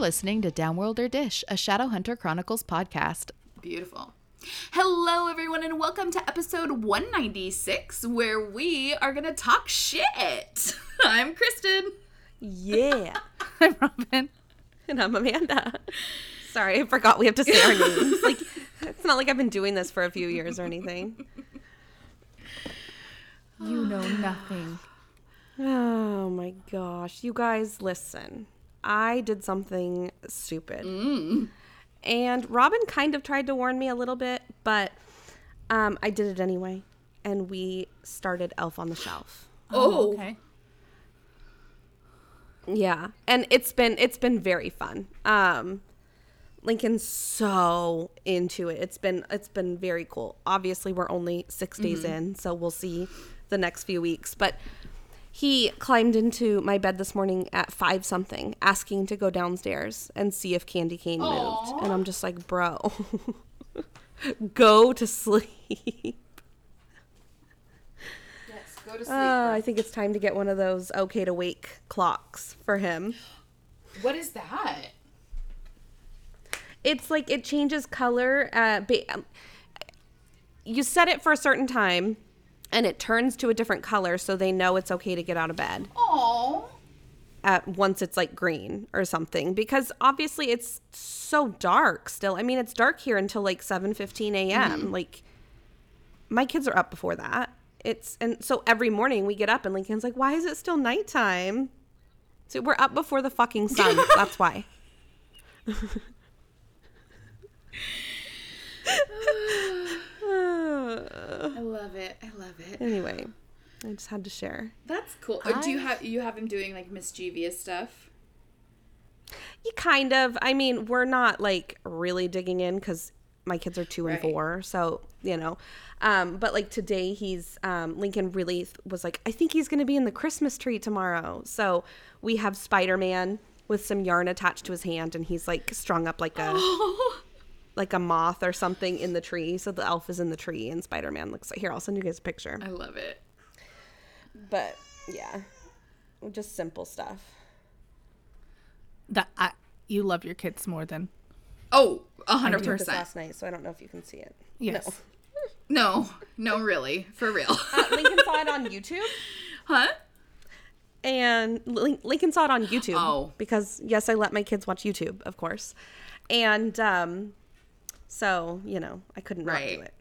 listening to Downworlder Dish, a Shadowhunter Chronicles podcast. Beautiful. Hello, everyone, and welcome to episode 196, where we are going to talk shit. I'm Kristen. Yeah. I'm Robin. And I'm Amanda. Sorry, I forgot we have to say our names. Like, it's not like I've been doing this for a few years or anything. You know nothing. Oh my gosh. You guys, listen. I did something stupid. And Robin kind of tried to warn me a little bit, but um, I did it anyway. And we started Elf on the Shelf. Oh, okay. Yeah, and it's been it's been very fun. Um, Lincoln's so into it. It's been it's been very cool. Obviously, we're only 6 days in, so we'll see the next few weeks. But he climbed into my bed this morning at five something, asking to go downstairs and see if Candy Cane moved, and I'm just like, bro, go to sleep. Yes, go to sleep. Uh, I think it's time to get one of those okay to wake clocks for him. what is that? it's like it changes color uh ba- um, you set it for a certain time and it turns to a different color so they know it's okay to get out of bed. Oh, at once it's like green or something because obviously it's so dark still. I mean it's dark here until like 7 15 a.m mm-hmm. like my kids are up before that. It's and so every morning we get up and lincoln's like why is it still nighttime? So we're up before the fucking sun. That's why I love it. I love it. anyway i just had to share That's cool. Uh, Do you have you have him doing like mischievous stuff? You kind of. I mean, we're not like really digging in because my kids are two and Right. four. So, you know. Um, but like today, he's, um, Lincoln really was like, I think he's going to be in the Christmas tree tomorrow. So we have Spider Man with some yarn attached to his hand and he's like strung up like a. Like a moth or something in the tree, so the elf is in the tree, and Spider Man looks like. Here, I'll send you guys a picture. I love it. But yeah, just simple stuff. That I, you love your kids more than Oh, a hundred I did this percent. last night, so I don't know if you can see it. yes. No, no, really, for real. Uh, Lincoln saw it on YouTube. huh? and Lin- Lincoln saw it on YouTube. Oh. because yes, I let my kids watch YouTube, of course, and um, so you know I couldn't not Right. do it.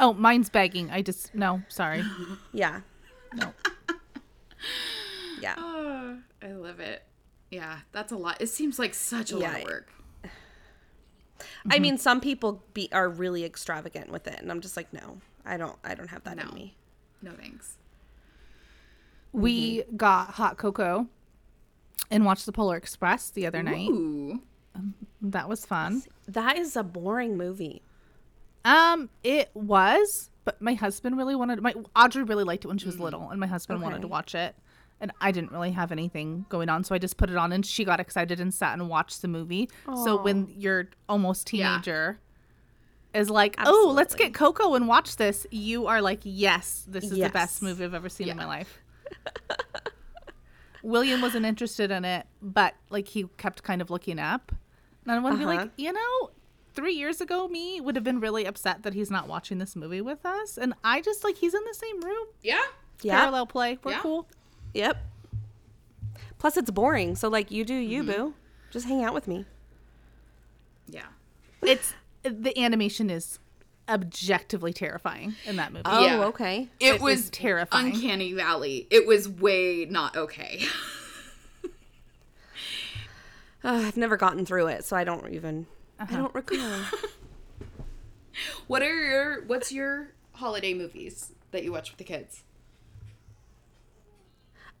Oh, mine's begging. I just no. Sorry. Yeah, No. yeah, Oh, I love it. Yeah, that's a lot. It seems like such a lot of work. I mm-hmm. mean, some people be are really extravagant with it, and I'm just like, no, I don't, I don't have that No. in me. No thanks. We mm-hmm. got hot cocoa and watched the Polar Express the other night. Ooh. That was fun. That is a boring movie. Um, it was, but my husband really wanted. My Audrey really liked it when she was little, and my husband wanted to watch it, and I didn't really have anything going on, so I just put it on, and she got excited and sat and watched the movie. So when your almost Yeah. teenager is like, "Oh, let's get Coco and watch this," you are like, "Yes, this is the best movie I've ever seen in my life." William wasn't interested in it, but like he kept kind of looking up. And I want to be Uh-huh. like, you know, three years ago, me would have been really upset that he's not watching this movie with us. And I just like, he's in the same room. Yeah. Yeah, Parallel play. We're Yeah. cool. yep. Plus, it's boring. So, like, you do you, Mm-hmm. boo. Just hang out with me. Yeah. It's the animation is objectively terrifying in that movie. Oh, Yeah. okay. It, It was was terrifying. Uncanny Valley. It was way not okay. Uh, I've never gotten through it, so I don't even. Uh-huh. I don't recall. what are your what's your holiday movies that you watch with the kids?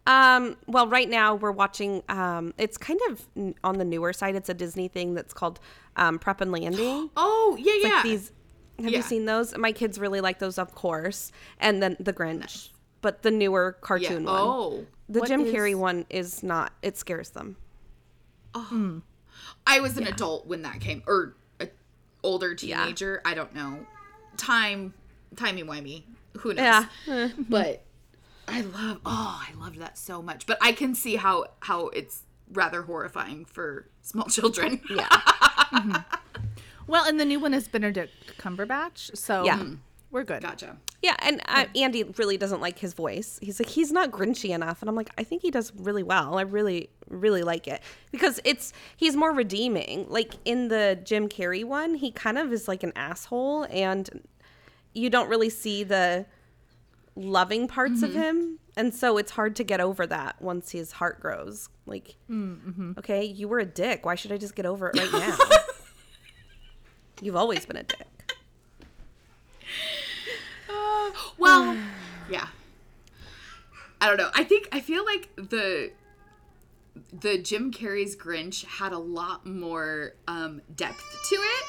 Um, well, right now we're watching. Um, it's kind of n- on the newer side. It's a Disney thing that's called um, Prep and Landing. Oh, yeah, It's yeah. Like these. Have Yeah. you seen those? My kids really like those, of course. And then the Grinch, but the newer yeah. cartoon one. Oh. the Jim is- Carrey one is not. It scares them. I was an adult when that came or a older teenager, I don't know. Time timey wimey. Who knows? Yeah. but I love oh, I loved that so much. But I can see how how it's rather horrifying for small children. Yeah. Well, and the new one is Benedict Cumberbatch, so Yeah. mm, we're good. gotcha. Yeah, and uh, Andy really doesn't like his voice. He's like, he's not grinchy enough, and I'm like, I think he does really well. I really, really like it because it's he's more redeeming. Like in the Jim Carrey one, he kind of is like an asshole, and you don't really see the loving parts of him, and so it's hard to get over that once his heart grows. Like, okay, you were a dick. Why should I just get over it right now? You've always been a dick. Well, yeah. I don't know. I think I feel like the the Jim Carrey's Grinch had a lot more um, depth to it.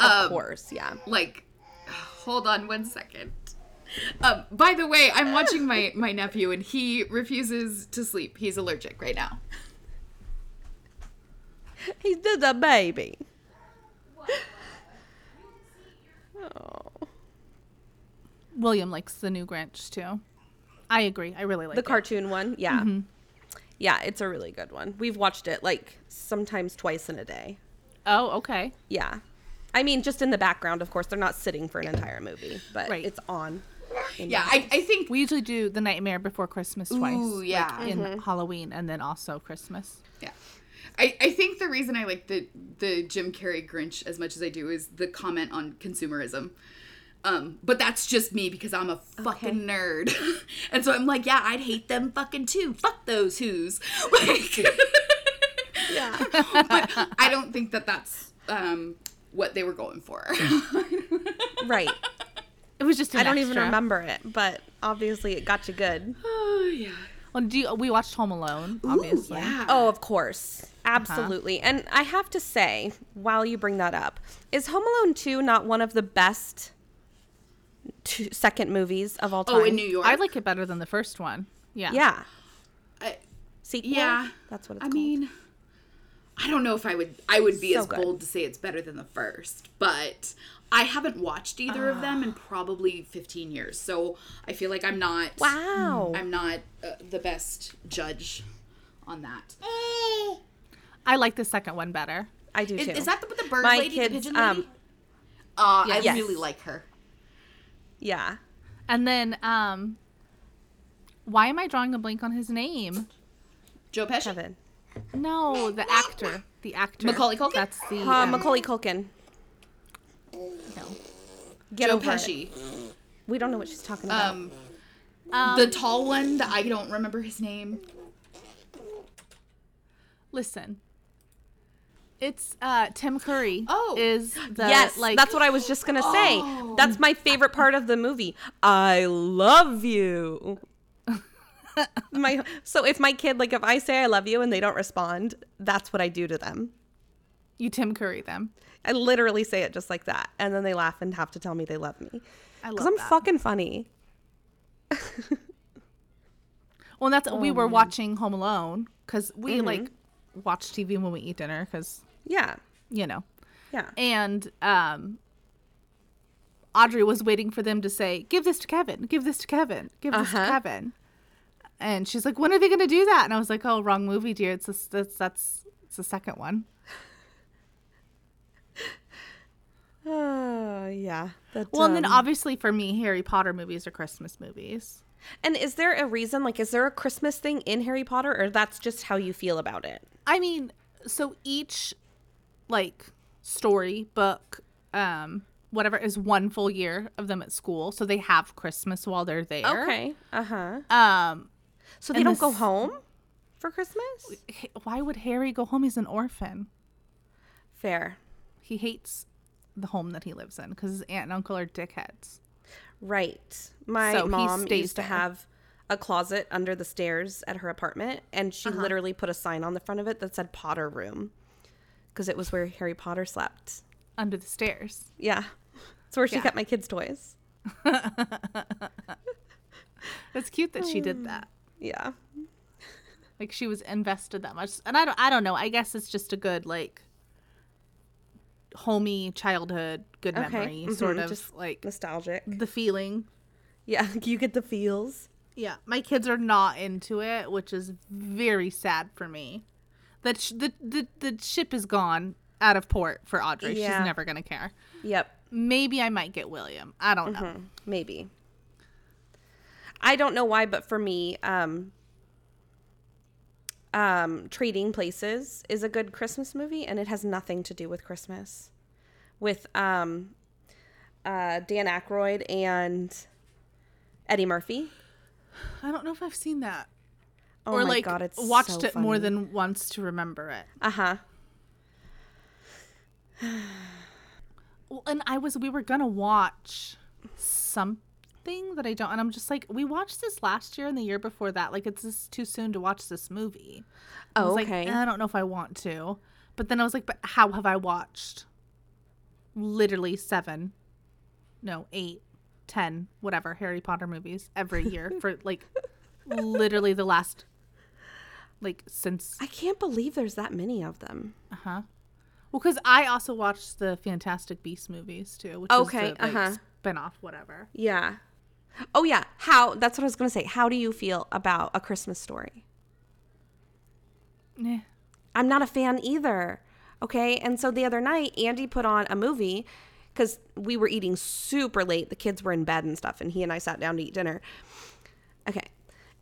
Of Um, course, yeah. Like, hold on one second. Um, by the way, I'm watching my my nephew and he refuses to sleep. He's allergic right now. He's did a baby. Oh. William likes the new Grinch too. I agree. I really like The it. cartoon one, yeah. Mm-hmm. Yeah, it's a really good one. We've watched it like sometimes twice in a day. Oh, okay. Yeah. I mean, just in the background, of course. They're not sitting for an entire movie, but Right. it's on. Yeah, I, I think We usually do the Nightmare Before Christmas twice. Ooh, yeah. like in mm-hmm. Halloween and then also Christmas. Yeah. I, I think the reason I like the the Jim Carrey Grinch as much as I do is the comment on consumerism. Um, but that's just me because I'm a fucking nerd. and so I'm like, yeah, I'd hate them fucking too. Fuck those who's. Like, Yeah. but I don't think that that's um, what they were going for. right. It was just. An I don't even remember it, but obviously it got you good. oh, yeah. Well, do you, we watched Home Alone? Obviously. yeah. Oh, of course. Absolutely. And I have to say, while you bring that up, is Home Alone 2 not one of the best two, second movies of all time? Oh, in New York. I like it better than the first one. Yeah. Yeah. I, Sequel? Yeah. That's what it's I called. mean, I don't know if I would I would be So as good. bold to say it's better than the first, but I haven't watched either of them in probably 15 years. So I feel like I'm not wow. I'm not uh, the best judge on that. I like the second one better. I do Is, too. is that the, the bird My lady, kids, the pigeon um, lady? uh, I yes. really like her. Yeah. And then, um, why am I drawing a blank on his name? Joe Pesci. Kevin. No, the actor. The actor. Macaulay Culkin? That's the. Uh, um, Macaulay Culkin. no. Get Joe over it. Pesci. We don't know what she's talking about. Um, Um, the tall one that I don't remember his name. listen. It's uh Tim Curry. Oh. is the yes, like that's what I was just gonna say. That's my favorite part of the movie. I love you. my so if my kid like if I say I love you and they don't respond, that's what I do to them. you Tim Curry them. I literally say it just like that, and then they laugh and have to tell me they love me I love because I'm that. fucking funny. Well, that's we Oh, were watching Home Alone because we like watch TV when we eat dinner because Yeah, you know, yeah. and um, Audrey was waiting for them to say, "Give this to Kevin. Give this to Kevin. Give this to Uh-huh. Kevin." And she's like, "When are they going to do that?" And I was like, "Oh, wrong movie, dear. It's this, that's that's it's the second one." Oh yeah. That, Well, and then um, obviously for me, Harry Potter movies are Christmas movies. and is there a reason? Like, is there a Christmas thing in Harry Potter, or that's just how you feel about it? I mean, so each like story book, um, whatever is one full year of them at school, so they have Christmas while they're there. Okay. Uh huh. Um, So they don't go home for Christmas? why would Harry go home? He's an orphan. Fair. He hates the home that he lives in because his aunt and uncle are dickheads. Right. My So mom used to there. have a closet under the stairs at her apartment, and she Uh-huh. literally put a sign on the front of it that said Potter Room because it was where Harry Potter slept. Under the stairs. Yeah. It's where she Yeah. kept my kids' toys. It's cute that she did that. Yeah. Like she was invested that much, and I don't. I don't know. I guess it's just a good like homey childhood, good Okay. memory, Mhm. sort of Just like Nostalgic. the feeling. Yeah. You get the feels. Yeah, my kids are not into it, which is very sad for me. That sh- the, the the ship is gone out of port for Audrey. Yeah. She's never gonna care. Yep. Maybe I might get William. I don't know. Mm-hmm. Maybe. I don't know why, but for me, um, um, Trading Places is a good Christmas movie, and it has nothing to do with Christmas. With um, uh, Dan Aykroyd and Eddie Murphy. I don't know if I've seen that Oh or like god, it's watched so it more than once to remember it. uh huh. Well, and I was we were gonna watch something that I don't, and I'm just like, we watched this last year and the year before that. Like, it's just too soon to watch this movie. I was Oh, like, okay. "Eh, I don't know if I want to. But then I was like, but how have I watched literally seven, no, eight, ten, whatever Harry Potter movies every year for like literally the last, like, since I can't believe there's that many of them. uh huh. Well, because I also watched the Fantastic Beasts movies too, which Okay, is the, like, uh-huh. spinoff, whatever. Yeah. Oh yeah. How? That's what I was gonna say. How do you feel about a Christmas story? Yeah. I'm not a fan either. Okay. And so the other night, Andy put on a movie because we were eating super late. The kids were in bed and stuff, and he and I sat down to eat dinner. Okay.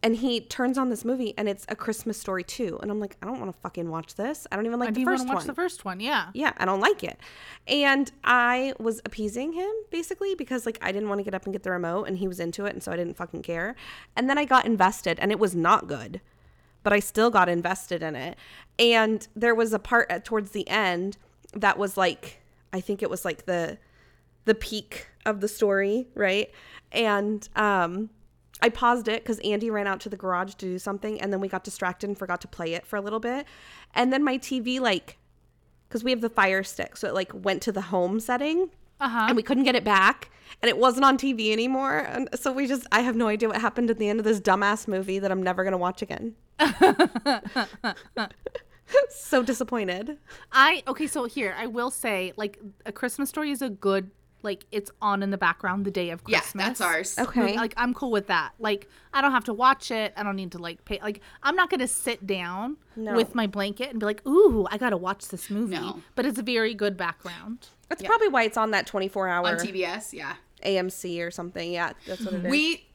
And he turns on this movie, and it's a Christmas story too. And I'm like, I don't want to fucking watch this. I don't even like I the first to watch one the first one. Yeah. yeah, I don't like it. And I was appeasing him basically because like I didn't want to get up and get the remote and he was into it and so I didn't fucking care. And then I got invested and it was not good. But I still got invested in it. And there was a part at, towards the end that was like I think it was like the the peak of the story, right? And um I paused it because Andy ran out to the garage to do something, and then we got distracted and forgot to play it for a little bit. And then my TV like because we have the fire stick so it like went to the home setting Uh huh. and we couldn't get it back and it wasn't on tv anymore and so we just i have no idea what happened at the end of this dumbass movie that i'm never going to watch again so disappointed I okay. So here, I will say, like, a Christmas story is a good. Like it's on in the background the day of Christmas. Yeah, that's ours. okay Like I'm cool with that. Like I don't have to watch it. I don't need to like pay. Like I'm not gonna sit down No. with my blanket and be like, "Ooh, I gotta watch this movie." No. But it's a very good background. that's Yeah. probably why it's on that 24 hour On TBS, yeah. amc or something yeah that's what it is We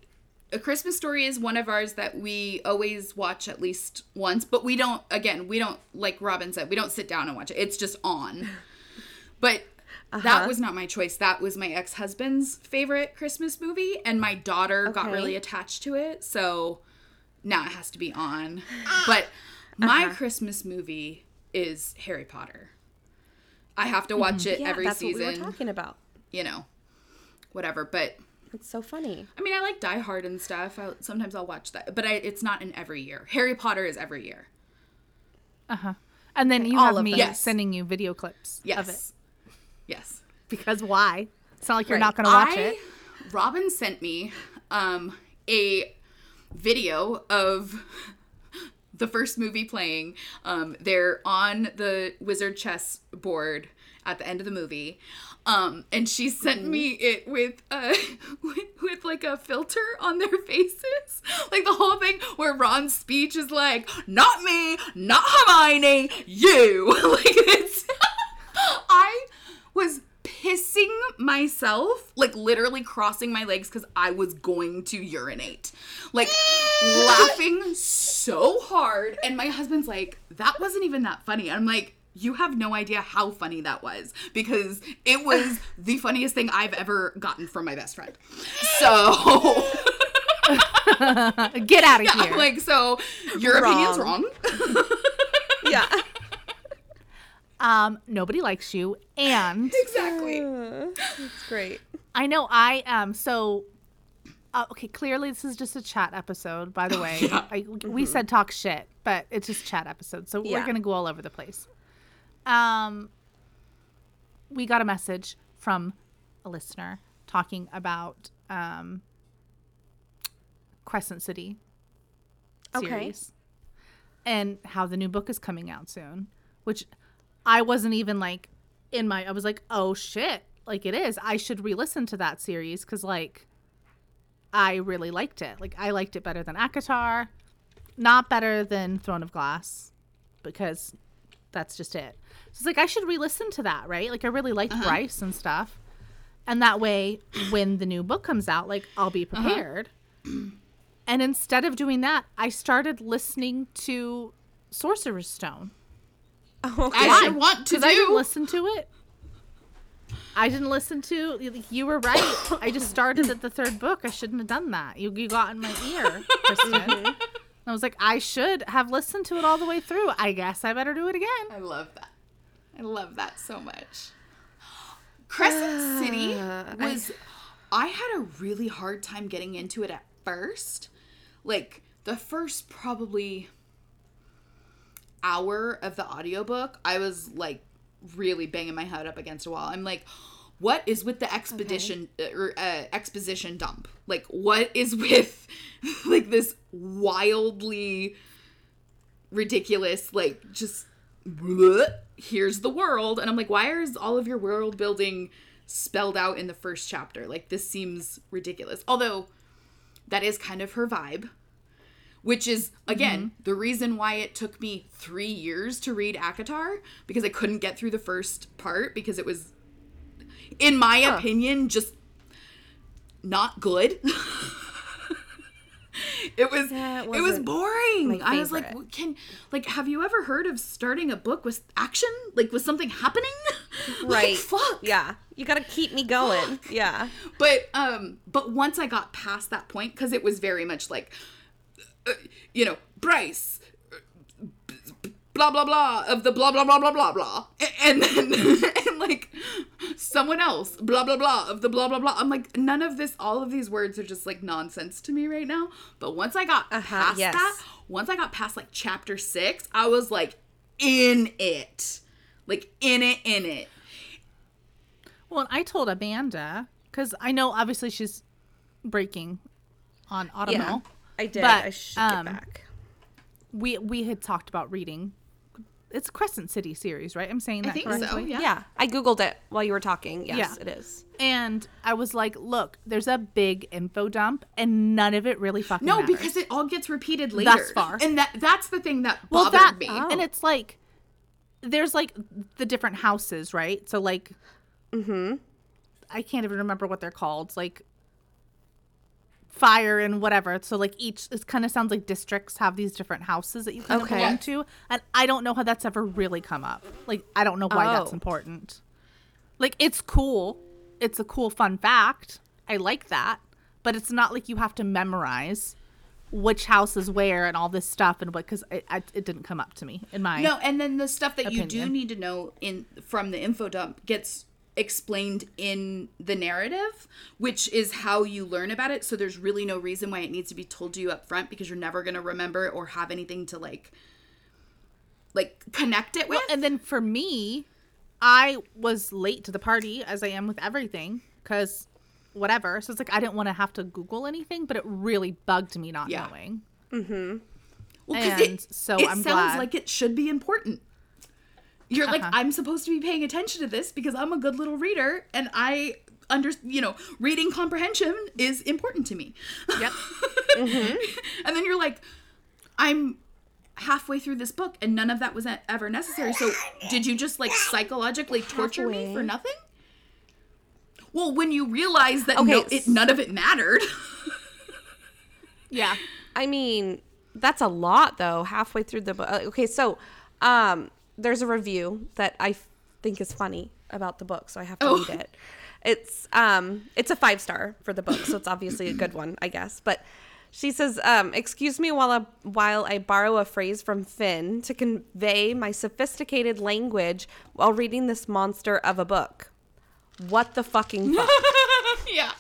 A Christmas Story is one of ours that we always watch at least once, but we don't again, we don't like Robin said, we don't sit down and watch it. It's just on. But Uh-huh. that was not my choice. That was my ex-husband's favorite Christmas movie and my daughter got really attached to it, so now it has to be on. But my Uh-huh. Christmas movie is Harry Potter. I have to watch it Mm-hmm. yeah every that's season, what we were talking about you know. Whatever, but it's so funny I mean, I like Die Hard and stuff. I, sometimes I'll watch that, but I, it's not in every year. Harry Potter is every year. Uh huh. And then you all have me. Yes. sending you video clips Yes. of it Yes. because why? It's not like you're Right. not gonna watch I, it. Robin sent me um, a video of the first movie playing. Um, they're on the wizard chess board at the end of the movie. Um, and she sent me it with uh with, with like a filter on their faces. Like the whole thing where Ron's speech is like, not me, not Hermione, you. like it's I was pissing myself, like literally crossing my legs because I was going to urinate. Like laughing so hard. And my husband's like, that wasn't even that funny. I'm like, you have no idea how funny that was because it was the funniest thing I've ever gotten from my best friend. So, Get out of yeah, here. like, so your opinion's Wrong. wrong. yeah um, nobody likes you, and exactly. it's great I know I um so uh, okay, clearly this is just a chat episode, by the way. Yeah. I, we said talk shit, but it's just chat episode. So we're going to go all over the place. Um we got a message from a listener talking about um Crescent City Okay. series and how the new book is coming out soon, which I wasn't even like in my I was like, "Oh shit, like it is. I should re-listen to that series cuz like I really liked it. Like I liked it better than ACOTAR, not better than Throne of Glass, because that's just it. So it's like I should re-listen to that, right? Like I really liked uh-huh. Bryce and stuff, and that way, when the new book comes out, like I'll be uh-huh. prepared. And instead of doing that, I started listening to Sorcerer's Stone. Oh, As you want to Because I didn't listen to it. I didn't listen to. You were right. I just started at the third book. I shouldn't have done that. You, you got in my ear, Kristen. I was like, I should have listened to it all the way through. I guess I better do it again. I love that. I love that so much. Crescent City Uh, was I had a really hard time getting into it at first. Like the first probably hour of the audiobook, I was like really banging my head up against a wall. I'm like what is with the expedition or uh, exposition dump? Like what is with like this wildly ridiculous like just bleh, here's the world. And i'm like why is all of your world building spelled out in the first chapter? Like this seems ridiculous. Although that is kind of her vibe which is again the reason why it took me three years to read ACOTAR because i couldn't get through the first part because it was in my opinion just not good. It was Yeah, it it, was boring. i was like can like have you ever heard of starting a book with action? Like with something happening? Like, right. fuck. Yeah. You got to keep me going. Yeah. but um but once i got past that point because it was very much like uh, you know bryce uh, blah blah blah of the blah blah blah blah blah blah and then and like someone else blah blah blah of the blah blah blah i'm like none of this all of these words are just like nonsense to me right now but once i got Uh-huh, past yes. that once i got past like chapter six i was like in it like in it in it Well, and I told Amanda because I know obviously she's breaking on Autumnal. Yeah. I did. But, I should um, get back. We we had talked about reading. It's Crescent City series, right? I'm saying i that think correctly. so yeah Yeah. I Googled it while you were talking. Yes, Yeah. it is. And I was like, look, there's a big info dump, and none of it really fucking No, matters. because it all gets repeated later. Thus far. and that that's the thing that well, bothered that me. Oh. and it's like there's like the different houses, right? So like, Mm-hmm. I can't even remember what they're called, like fire and whatever. So like each it kind of sounds like districts have these different houses that you kind Okay. belong to, and I don't know how that's ever really come up. Like I don't know why that's Oh. important. Like it's cool, it's a cool fun fact. I like that, but it's not like you have to memorize which house is where and all this stuff and what because it, it didn't come up to me in my no, and then the stuff that you do need to know in from the info dump gets explained in the narrative, which is how you learn about it. So there's really no reason why it needs to be told to you up front because you're never gonna remember or have anything to like like connect it with. Well, and then for me, I was late to the party as I am with everything because whatever. So it's like I didn't want to have to Google anything, but it really bugged me not knowing Yeah. knowing. Mm-hmm. Well, 'cause And so it I'm sounds glad. like it should be important. You're like, Uh-huh. I'm supposed to be paying attention to this because I'm a good little reader and I under you know, reading comprehension is important to me. Yep. And then you're like, I'm halfway through this book and none of that was e- ever necessary. So did you just like psychologically torture me for nothing? Well, when you realize that Okay, no, it, none of it mattered. yeah. I mean, that's a lot though. Halfway through the book. uh, Okay, so um, there's a review that I f- think is funny about the book, so I have to Oh. read it. It's um, it's a five star for the book, so it's obviously a good one, I guess. But she says, um, "Excuse me while I, while I borrow a phrase from Finn to convey my sophisticated language while reading this monster of a book. What the fucking fuck?" yeah.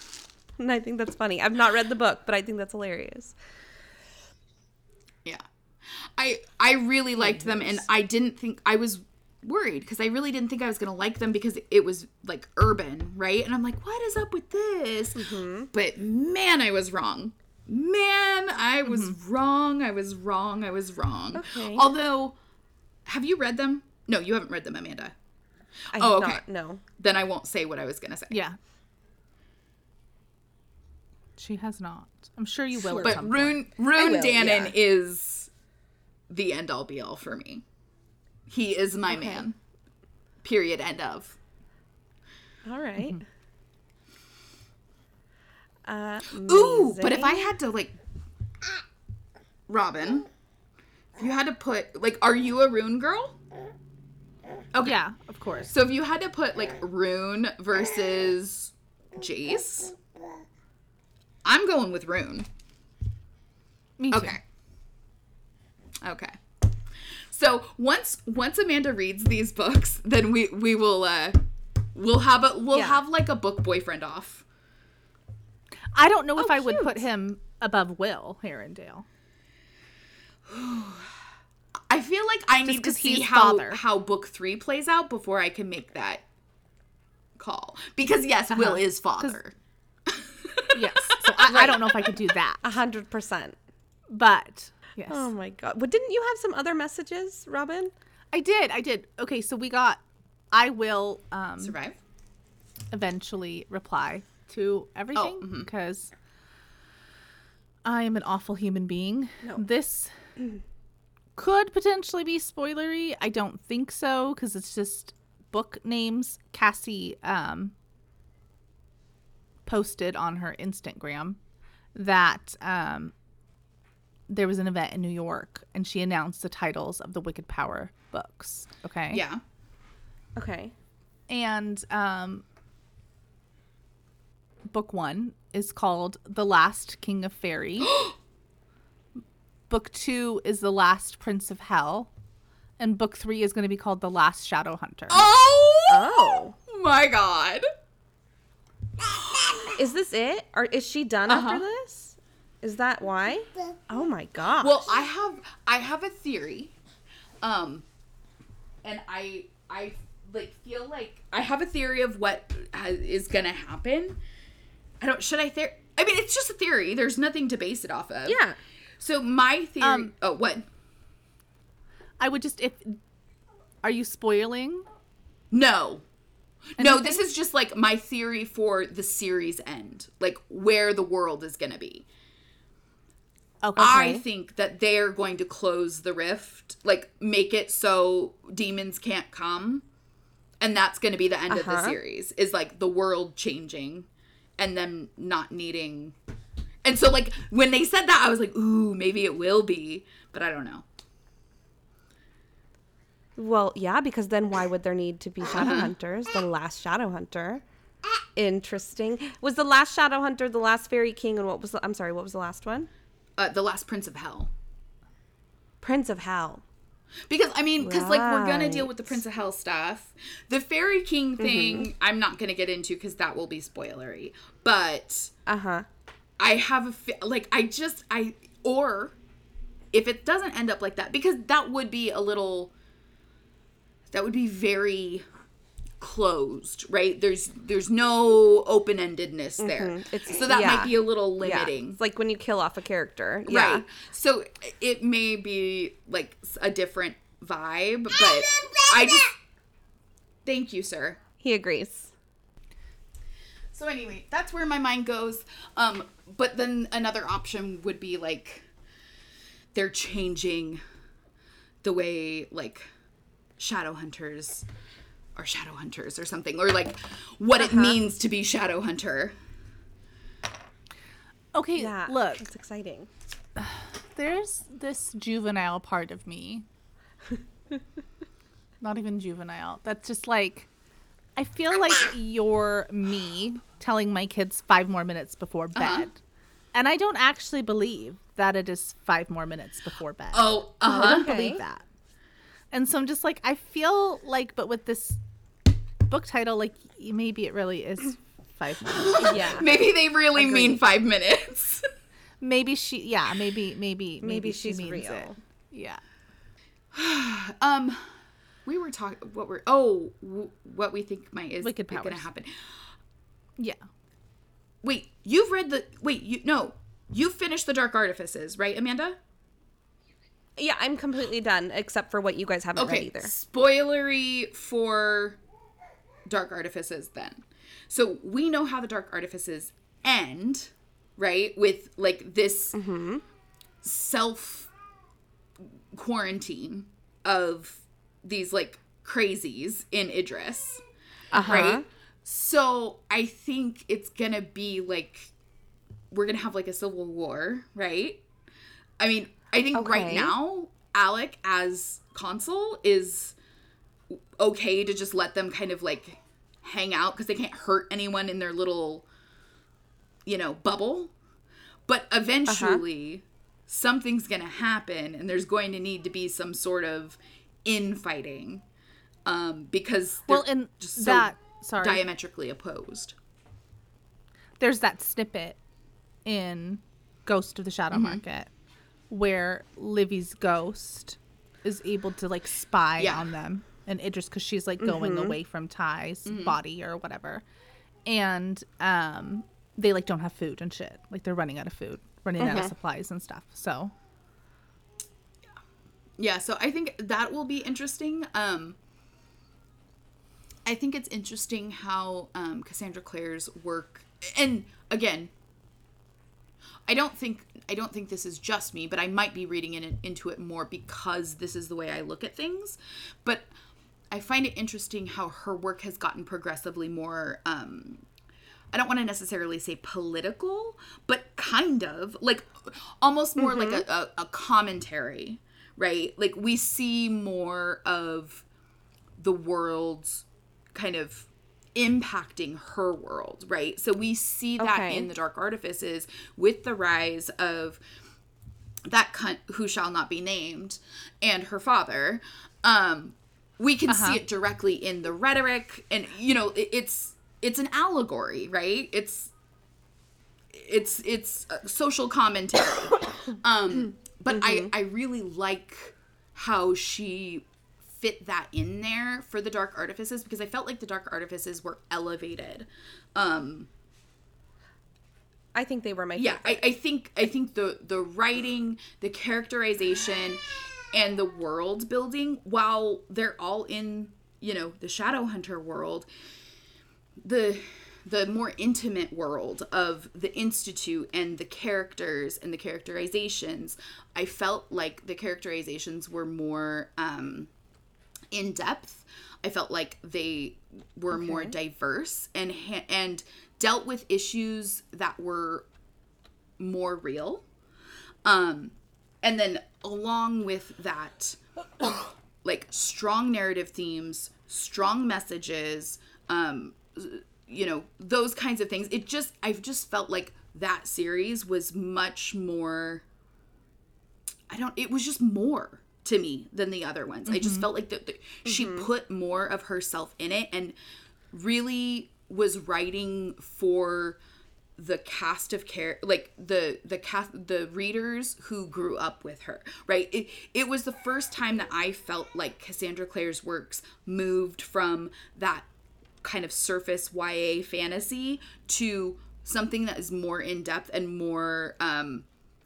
and I think that's funny. I've not read the book, but I think that's hilarious. Yeah. I I really liked them and I didn't think I was worried because I really didn't think I was going to like them because it was like urban, right? And I'm like, what is up with this? Mm-hmm. But man, I was wrong. Man, I was mm-hmm. wrong. I was wrong. I was wrong. Okay. Although have you read them? No, you haven't read them, Amanda. I Oh, okay. not. No. Then I won't say what I was going to say. Yeah. She has not. I'm sure you will. Sure. at But some Ruhn point. Ruhn will, Danaan yeah. is the end all be all for me. He is my Okay. man. Period. End of. All right. Uh, Ooh, but if I had to like Robin, if you had to put like are you a Ruhn girl? Okay. Yeah, of course. So if you had to put like Ruhn versus Jace, I'm going with Ruhn. Me too. Okay. Okay. So once once Amanda reads these books, then we we will uh we'll have a we'll Yeah. have like a book boyfriend off. I don't know if Oh, I would put him above Will Herondale. I feel like I need to see how father. how book 3 plays out before I can make that call. Because yes, Will Uh-huh. is father. Yes. So I, I don't know if I could do that. a hundred percent. But yes. Oh my god! But didn't you have some other messages, Robin? I did. I did. Okay, so we got I will um Survive. eventually reply to everything because I am an awful human being. No. This could potentially be spoilery. I don't think so because it's just book names. Cassie um, posted on her Instagram that um, there was an event in New York and she announced the titles of the Wicked Power books. Okay. Yeah. Okay. And um, book one is called The Last King of Faerie. book two is The Last Prince of Hell. And book three is going to be called The Last Shadow Hunter. Oh! Oh, my god. is this it? Or is she done Uh-huh. after this? Is that why? Oh my god. Well, I have I have a theory. Um and I I like feel like I have a theory of what ha- is going to happen. I don't should I theory I mean, it's just a theory. There's nothing to base it off of. yeah. So my theory Um, Oh, what? I would just, if. Are you spoiling? No. No, this is just like my theory for the series end, like where the world is going to be. Okay. I think that they're going to close the rift, like make it so demons can't come. And that's going to be the end of the Uh-huh. series is like the world changing and them not needing. And so like when they said that I was like, "Ooh, maybe it will be," but I don't know. Well, yeah, because then why would there need to be shadow Uh-huh. hunters? The last shadow hunter. Interesting. Was the last shadow hunter the last fairy king and what was the I'm sorry, what was the last one? Uh, the last prince of hell. Prince of Hell. Because I mean, because like we're gonna deal with the Prince of Hell stuff. The Fairy King thing, I'm not gonna get into because that will be spoilery. But Uh-huh. I have a like I just I or if it doesn't end up like that because that would be a little that would be very closed, right? There's there's no open-endedness there. Mm-hmm. It's- so that yeah. might be a little Yeah. limiting. It's like when you kill off a character. Yeah. Right. So it may be like a different vibe, but I just Thank you, sir. He agrees. So anyway, that's where my mind goes. Um but then another option would be like they're changing the way like shadow hunters are shadow hunters or something or like what it means to be shadow hunter. okay, Yeah. look. It's exciting. there's this juvenile part of me. Not even juvenile. That's just like I feel like you're me telling my kids 5 more minutes before bed. Uh-huh. And I don't actually believe that it is 5 more minutes before bed. Oh, I uh-huh. I don't Okay. believe that. And so I'm just like I feel like but with this book title like maybe it really is 5 minutes. Yeah. Maybe they really Agreed. mean 5 minutes. maybe she yeah, maybe maybe maybe, Maybe she she's means real. it. Yeah. Um, we were talking. What we're Oh, w- what we think might is Wicked going to happen. Yeah. Wait, you've read the? Wait, you no, you finished the Dark Artifices, right, Amanda? Yeah, I'm completely done except for what you guys haven't read either. Spoilery for Dark Artifices then. So we know how the Dark Artifices end, right? With like this self quarantine of these like crazies in Idris, Uh-huh. right? So I think it's gonna be like we're gonna have like a civil war, right? I mean, I think right now Alec as consul is okay to just let them kind of like hang out because they can't hurt anyone in their little, you know, bubble. But eventually, something's gonna happen, and there's going to need to be some sort of infighting, um, because Well, they're and just so that sorry, diametrically opposed. there's that snippet in Ghost of the Shadow Mm-hmm. Market where Livy's ghost is able to like spy Yeah. on them and Idris because she's like going away from Ty's Mm-hmm. body or whatever, and um they like don't have food and shit like they're running out of food, running out of supplies and stuff. So Yeah, so I think that will be interesting. Um, I think it's interesting how um, Cassandra Clare's work, and again, I don't think I don't think this is just me, but I might be reading in, into it more because this is the way I look at things. But I find it interesting how her work has gotten progressively more. Um, I don't want to necessarily say political, but kind of like almost more like a, a, a commentary, right? Like we see more of the world's kind of impacting her world, right? So we see that Okay. in the Dark Artifices with the rise of that cunt who shall not be named and her father. Um, we can see it directly in the rhetoric, and you know, it, it's it's an allegory, right? It's it's it's a social commentary. um, but I I really like how she fit that in there for the dark artifices because I felt like the dark artifices were elevated. Um, I think they were my yeah, favorite. I, I think I think the the writing, the characterization, and the world building, while they're all in you know the Shadowhunter world, the the more intimate world of the institute and the characters and the characterizations, I felt like the characterizations were more um, in depth. I felt like they were more diverse and ha- and dealt with issues that were more real. Um, and then along with that, like strong narrative themes, strong messages, um, you know, those kinds of things. It just, I've just felt like that series was much more. I don't. It was just more to me than the other ones. I just felt like that she put more of herself in it and really was writing for the cast of care like the the cast the readers who grew up with her right? It, it was the first time that i felt like cassandra clare's works moved from that kind of surface ya fantasy to something that is more in depth and more um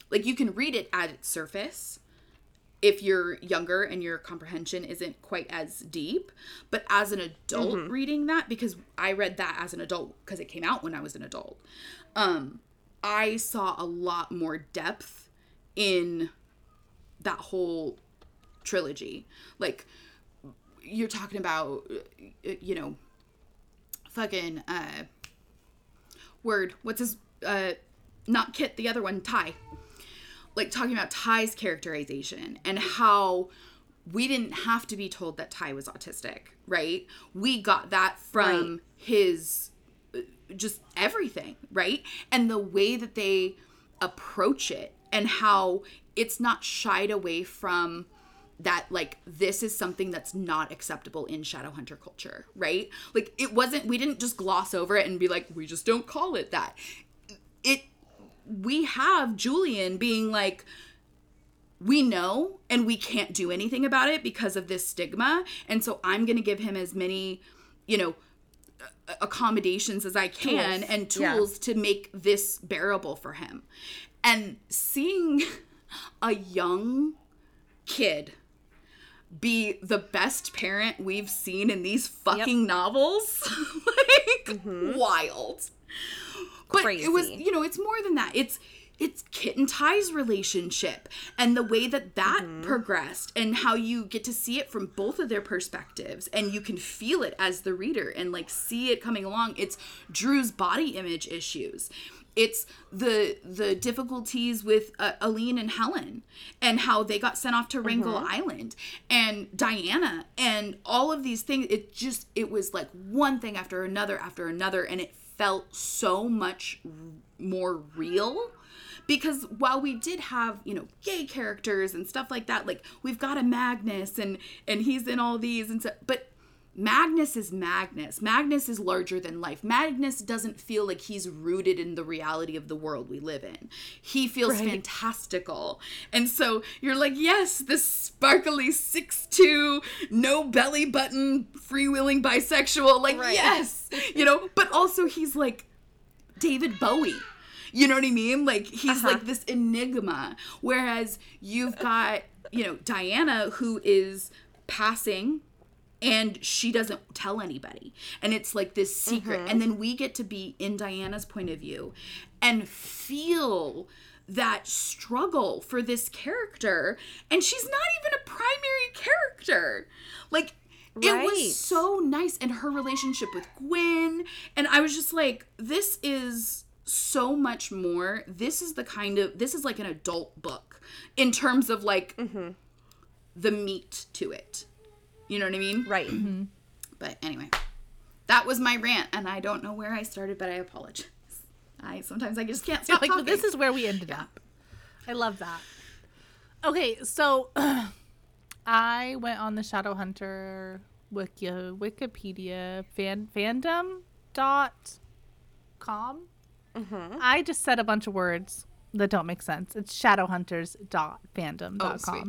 like you can read it at its surface if you're younger and your comprehension isn't quite as deep. But as an adult reading that, because I read that as an adult because it came out when I was an adult, um, I saw a lot more depth in that whole trilogy. Like you're talking about, uh, you know, fucking uh, word. What's his? Uh, not Kit. The other one, Ty like talking about Ty's characterization and how we didn't have to be told that Ty was autistic, right? We got that from Right. his uh, just everything, right? And the way that they approach it and how it's not shied away from that like this is something that's not acceptable in shadowhunter culture right like it wasn't we didn't just gloss over it and be like we just don't call it that it we have Julian being like, we know and we can't do anything about it because of this stigma. And so I'm going to give him as many, you know, accommodations as I can Tools. and Yeah. tools to make this bearable for him. And seeing a young kid be the best parent we've seen in these fucking novels, like, mm-hmm. wild but crazy. it was you know it's more than that it's it's kit and ty's relationship and the way that that Mm-hmm. progressed and how you get to see it from both of their perspectives and you can feel it as the reader and like see it coming along it's drew's body image issues it's the the difficulties with uh, Aline and Helen and how they got sent off to Wrangel Island and Diana and all of these things. It just it was like one thing after another after another and it felt so much more real. Because while we did have you know gay characters and stuff like that like we've got a Magnus and and he's in all these and so but Magnus is Magnus. Magnus is larger than life. Magnus doesn't feel like he's rooted in the reality of the world we live in. He feels Right. fantastical. And so you're like, yes, this sparkly 6'2, no belly button, freewheeling bisexual. Like, Right. yes. You know, but also he's like David Bowie. You know what I mean? Like he's Uh-huh. like this enigma. Whereas you've got, you know, Diana who is passing and she doesn't tell anybody. And it's like this secret. Mm-hmm. And then we get to be in Diana's point of view and feel that struggle for this character. And she's not even a primary character. Like it was so nice and her relationship with Gwen and I was just like this is so much more. This is the kind of this is like an adult book in terms of like mm-hmm. the meat to it. You know what I mean? right. But anyway, that was my rant, and I don't know where I started, but I apologize. I sometimes I just can't stop like, talking. this is where we ended up. I love that. Okay, so I went on the Shadowhunter wiki, Wikipedia fan fandom dot com. Mm-hmm. I just said a bunch of words that don't make sense. It's shadowhunters dot fandom Oh, dot sweet.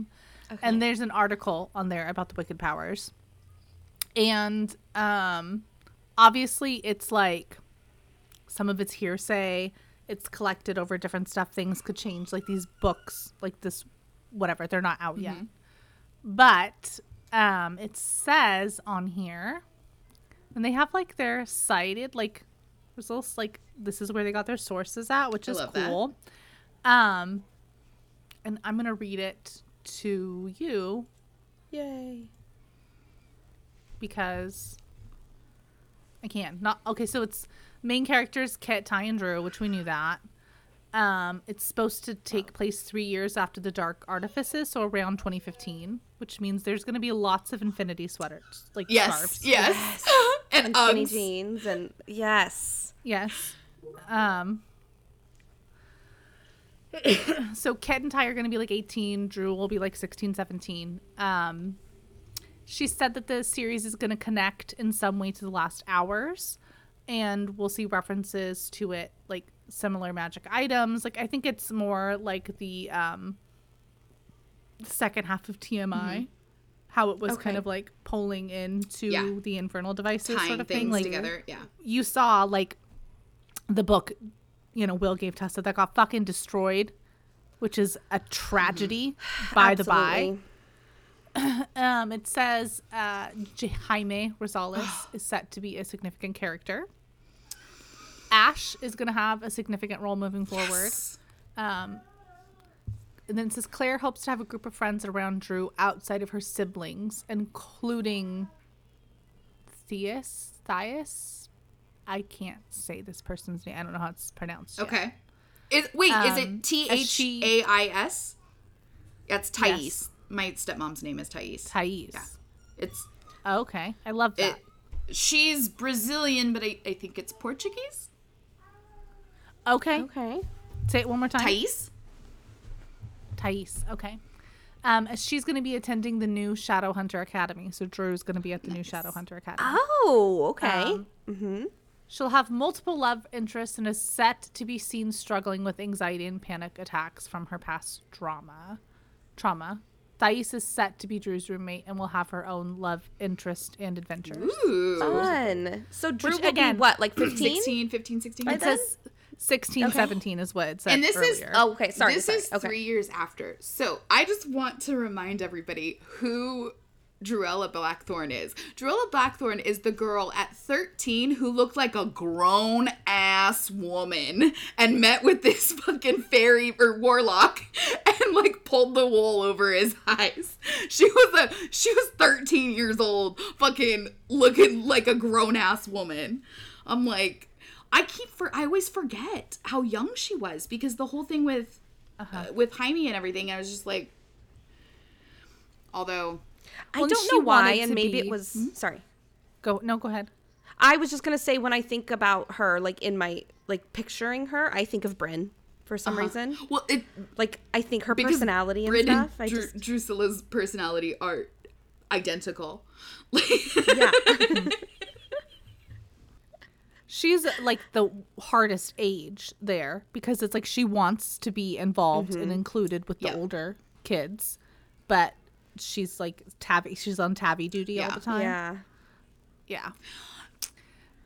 Com. And there's an article on there about the wicked powers. And um obviously it's like some of it's hearsay. It's collected over different stuff. Things could change. Like these books like this whatever. They're not out yet. But um it says on here and they have like their cited like results like this is where they got their sources at which I is love that. cool. Um and i'm gonna read it to you Yay. because I can. Not Not okay, so it's main characters Kit, Ty, and Drew, which we knew that. Um, it's supposed to take place three years after the Dark Artifices, so around 2015, which means there's going to be lots of Infinity sweaters, like yes, scarves. yes, and, And skinny jeans and yes. Yes. Um. so Kit and Ty are going to be like 18. Drew will be like 16, 17. Um, she said that the series is going to connect in some way to the last hours, and we'll see references to it, like similar magic items. Like I think it's more like the um, second half of TMI. How it was kind of like pulling into Yeah. the infernal devices tying sort of things thing, like together. Yeah, you saw like the book you know will gave tessa that got fucking destroyed which is a tragedy by the by. Um it says uh jaime rosales is set to be a significant character. Ash is going to have a significant role moving forward. Um and then it says claire hopes to have a group of friends around drew outside of her siblings including theus Thias? I can't say this person's name. I don't know how it's pronounced. yet. Okay. Is wait, is Um, it T as H she- A I S? That's Thais. Yes. My stepmom's name is Thais. Thais. Yeah. It's Oh, okay. I love that. it. She's Brazilian, but I, I think it's Portuguese. okay. Okay. Say it one more time. Thais. Thais. Okay. Um, she's going to be attending the new Shadowhunter Academy. So Drew's going to be at the new Shadowhunter Academy. Oh, okay. Um, mm-hmm. She'll have multiple love interests and is set to be seen struggling with anxiety and panic attacks from her past drama. Trauma. Thais is set to be Drew's roommate and will have her own love interest and adventures. Ooh. Fun. So Drew Which, will again, be what, like 15? 16, 15, 16. It says 16, 17 is what it said and this is earlier. Oh, okay. Sorry. this sorry. is okay. three years after. So I just want to remind everybody who Druella Blackthorn is. Druella Blackthorn is the girl at 13 who looked like a grown ass woman and met with this fucking fairy or warlock and like pulled the wool over his eyes. She was a she was 13 years old, fucking looking like a grown ass woman. I'm like I keep for I always forget how young she was because the whole thing with uh, with Jaime and everything, I was just like although I Well, don't know why, and maybe be- it was hmm? sorry. Go no, go ahead. I was just gonna say when I think about her, like in my like picturing her, I think of Bryn for some uh-huh. reason. well it Like I think her because personality and Bryn stuff. I Dru- just Drusilla's personality are identical. yeah. She's like the hardest age there because it's like she wants to be involved and mm-hmm. included with the Yeah. older kids, but she's like tabby. She's on tabby duty all the time. yeah. Yeah.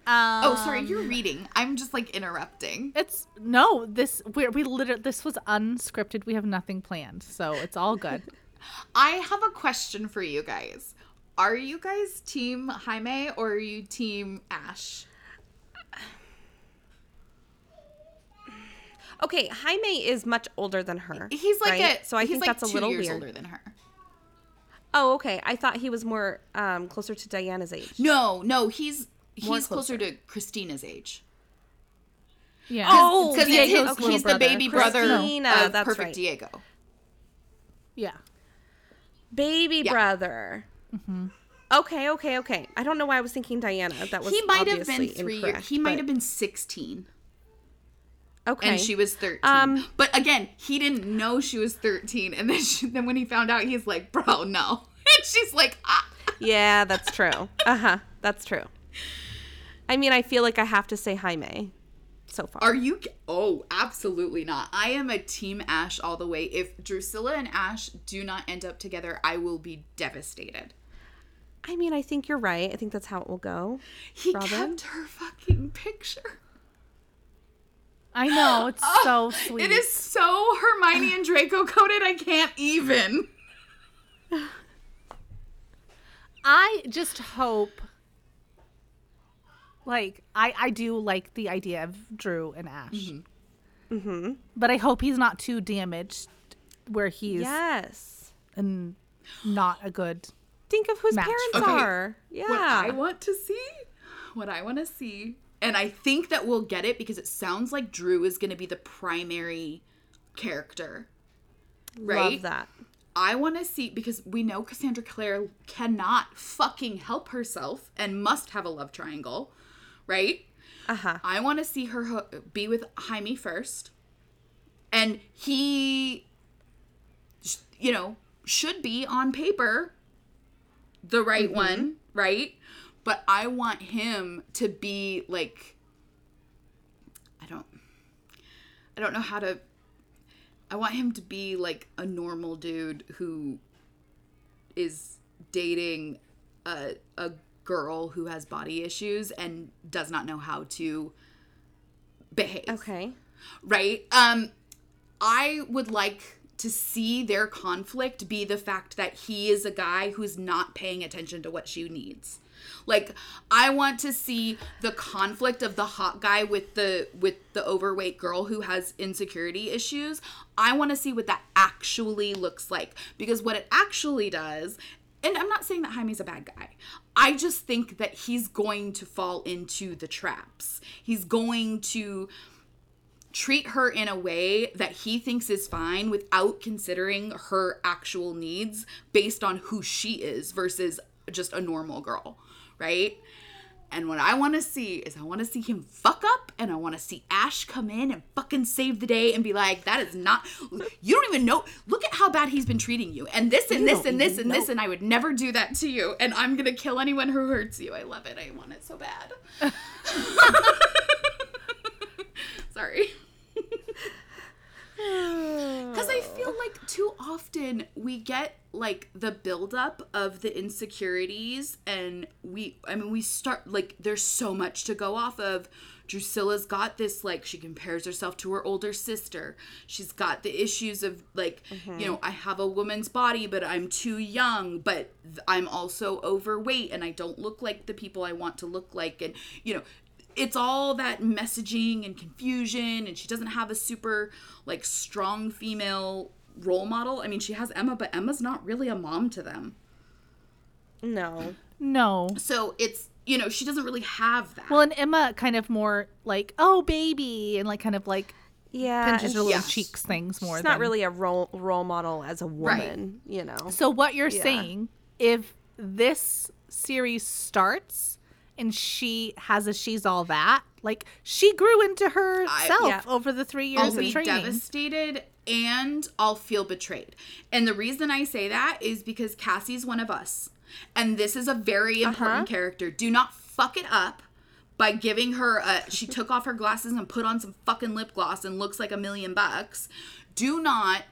oh, Um, sorry, you're reading. I'm just like interrupting. It's no. This we we literally this was unscripted. We have nothing planned, so it's all good. I have a question for you guys. Are you guys team Jaime or are you team Ash? Okay, Jaime is much older than her. He's like right? a so I he's think like that's a little years weird. older than her. Oh, okay. I thought he was more um closer to Diana's age. No, no, he's More he's closer to Christina's age. Yeah. Oh, because Diego's he's, little he's the baby brother Christina, of that's Perfect right. Diego. yeah. Baby Yeah. brother. Okay, okay, okay. I don't know why I was thinking Diana. That was He might have been three years. He might have been sixteen. Okay. and she was 13 Um, but again he didn't know she was 13 and then she, then when he found out he's like bro no and she's like ah. Yeah, that's true. Uh huh. That's true. I mean, I feel like I have to say Jaime so far. are you oh absolutely not i am a team ash all the way if drusilla and ash do not end up together i will be devastated I mean, I think you're right. I think that's how it will go. he Robin? kept her fucking picture I know it's so sweet. it is so hermione and draco coded i can't even I just hope like I I do like the idea of Drew and Ash. Mm-hmm. But I hope he's not too damaged where he's Yes. and not a good Think of whose Match. parents Okay. are. what Yeah. I want to see, what I want to see, and I think that we'll get it because it sounds like Drew is going to be the primary character. Right? Love that. I want to see because we know Cassandra Clare cannot fucking help herself and must have a love triangle, right? Uh huh. I want to see her ho- be with Jaime first, and he, sh- you know, should be on paper the right one, right? But I want him to be like, I don't, I don't know how to. I want him to be like a normal dude who is dating a a girl who has body issues and does not know how to behave. Okay. Right? Um I would like to see their conflict be the fact that he is a guy who's not paying attention to what she needs. Like I want to see the conflict of the hot guy with the with the overweight girl who has insecurity issues. I want to see what that actually looks like because what it actually does and I'm not saying that Jaime's a bad guy. I just think that he's going to fall into the traps. He's going to treat her in a way that he thinks is fine without considering her actual needs based on who she is versus just a normal girl, right? And what I want to see is I want to see him fuck up and I want to see Ash come in and fucking save the day and be like, that is not, you don't even know, look at how bad he's been treating you. And this and You this and this and this, and I would never do that to you. And I'm going to kill anyone who hurts you. I love it. I want it so bad. Sorry. Because I feel like too often we get like the buildup of the insecurities and we I mean we start like there's so much to go off of. Drusilla's got this like she compares herself to her older sister. She's got the issues of like you know mm-hmm. I have a woman's body but I'm too young but I'm also overweight and I don't look like the people I want to look like and you know it's all that messaging and confusion and she doesn't have a super like strong female role model. I mean, she has Emma, but Emma's not really a mom to them. No. No. So it's, you know, she doesn't really have that. Well, and Emma kind of more like, oh, baby, and like kind of like Yeah. pinches her little yes. cheeks things more. She's not really a role role model as a Right. woman, you know. So what you're Yeah. saying, if this series starts and she has a she's all that, like she grew into herself Yeah. over the three years I'll of be training. devastated and I'll feel betrayed. And the reason I say that is because Cassie's one of us. And this is a very uh-huh. important character. Do not fuck it up by giving her a she took off her glasses and put on some fucking lip gloss and looks like a million bucks. Do not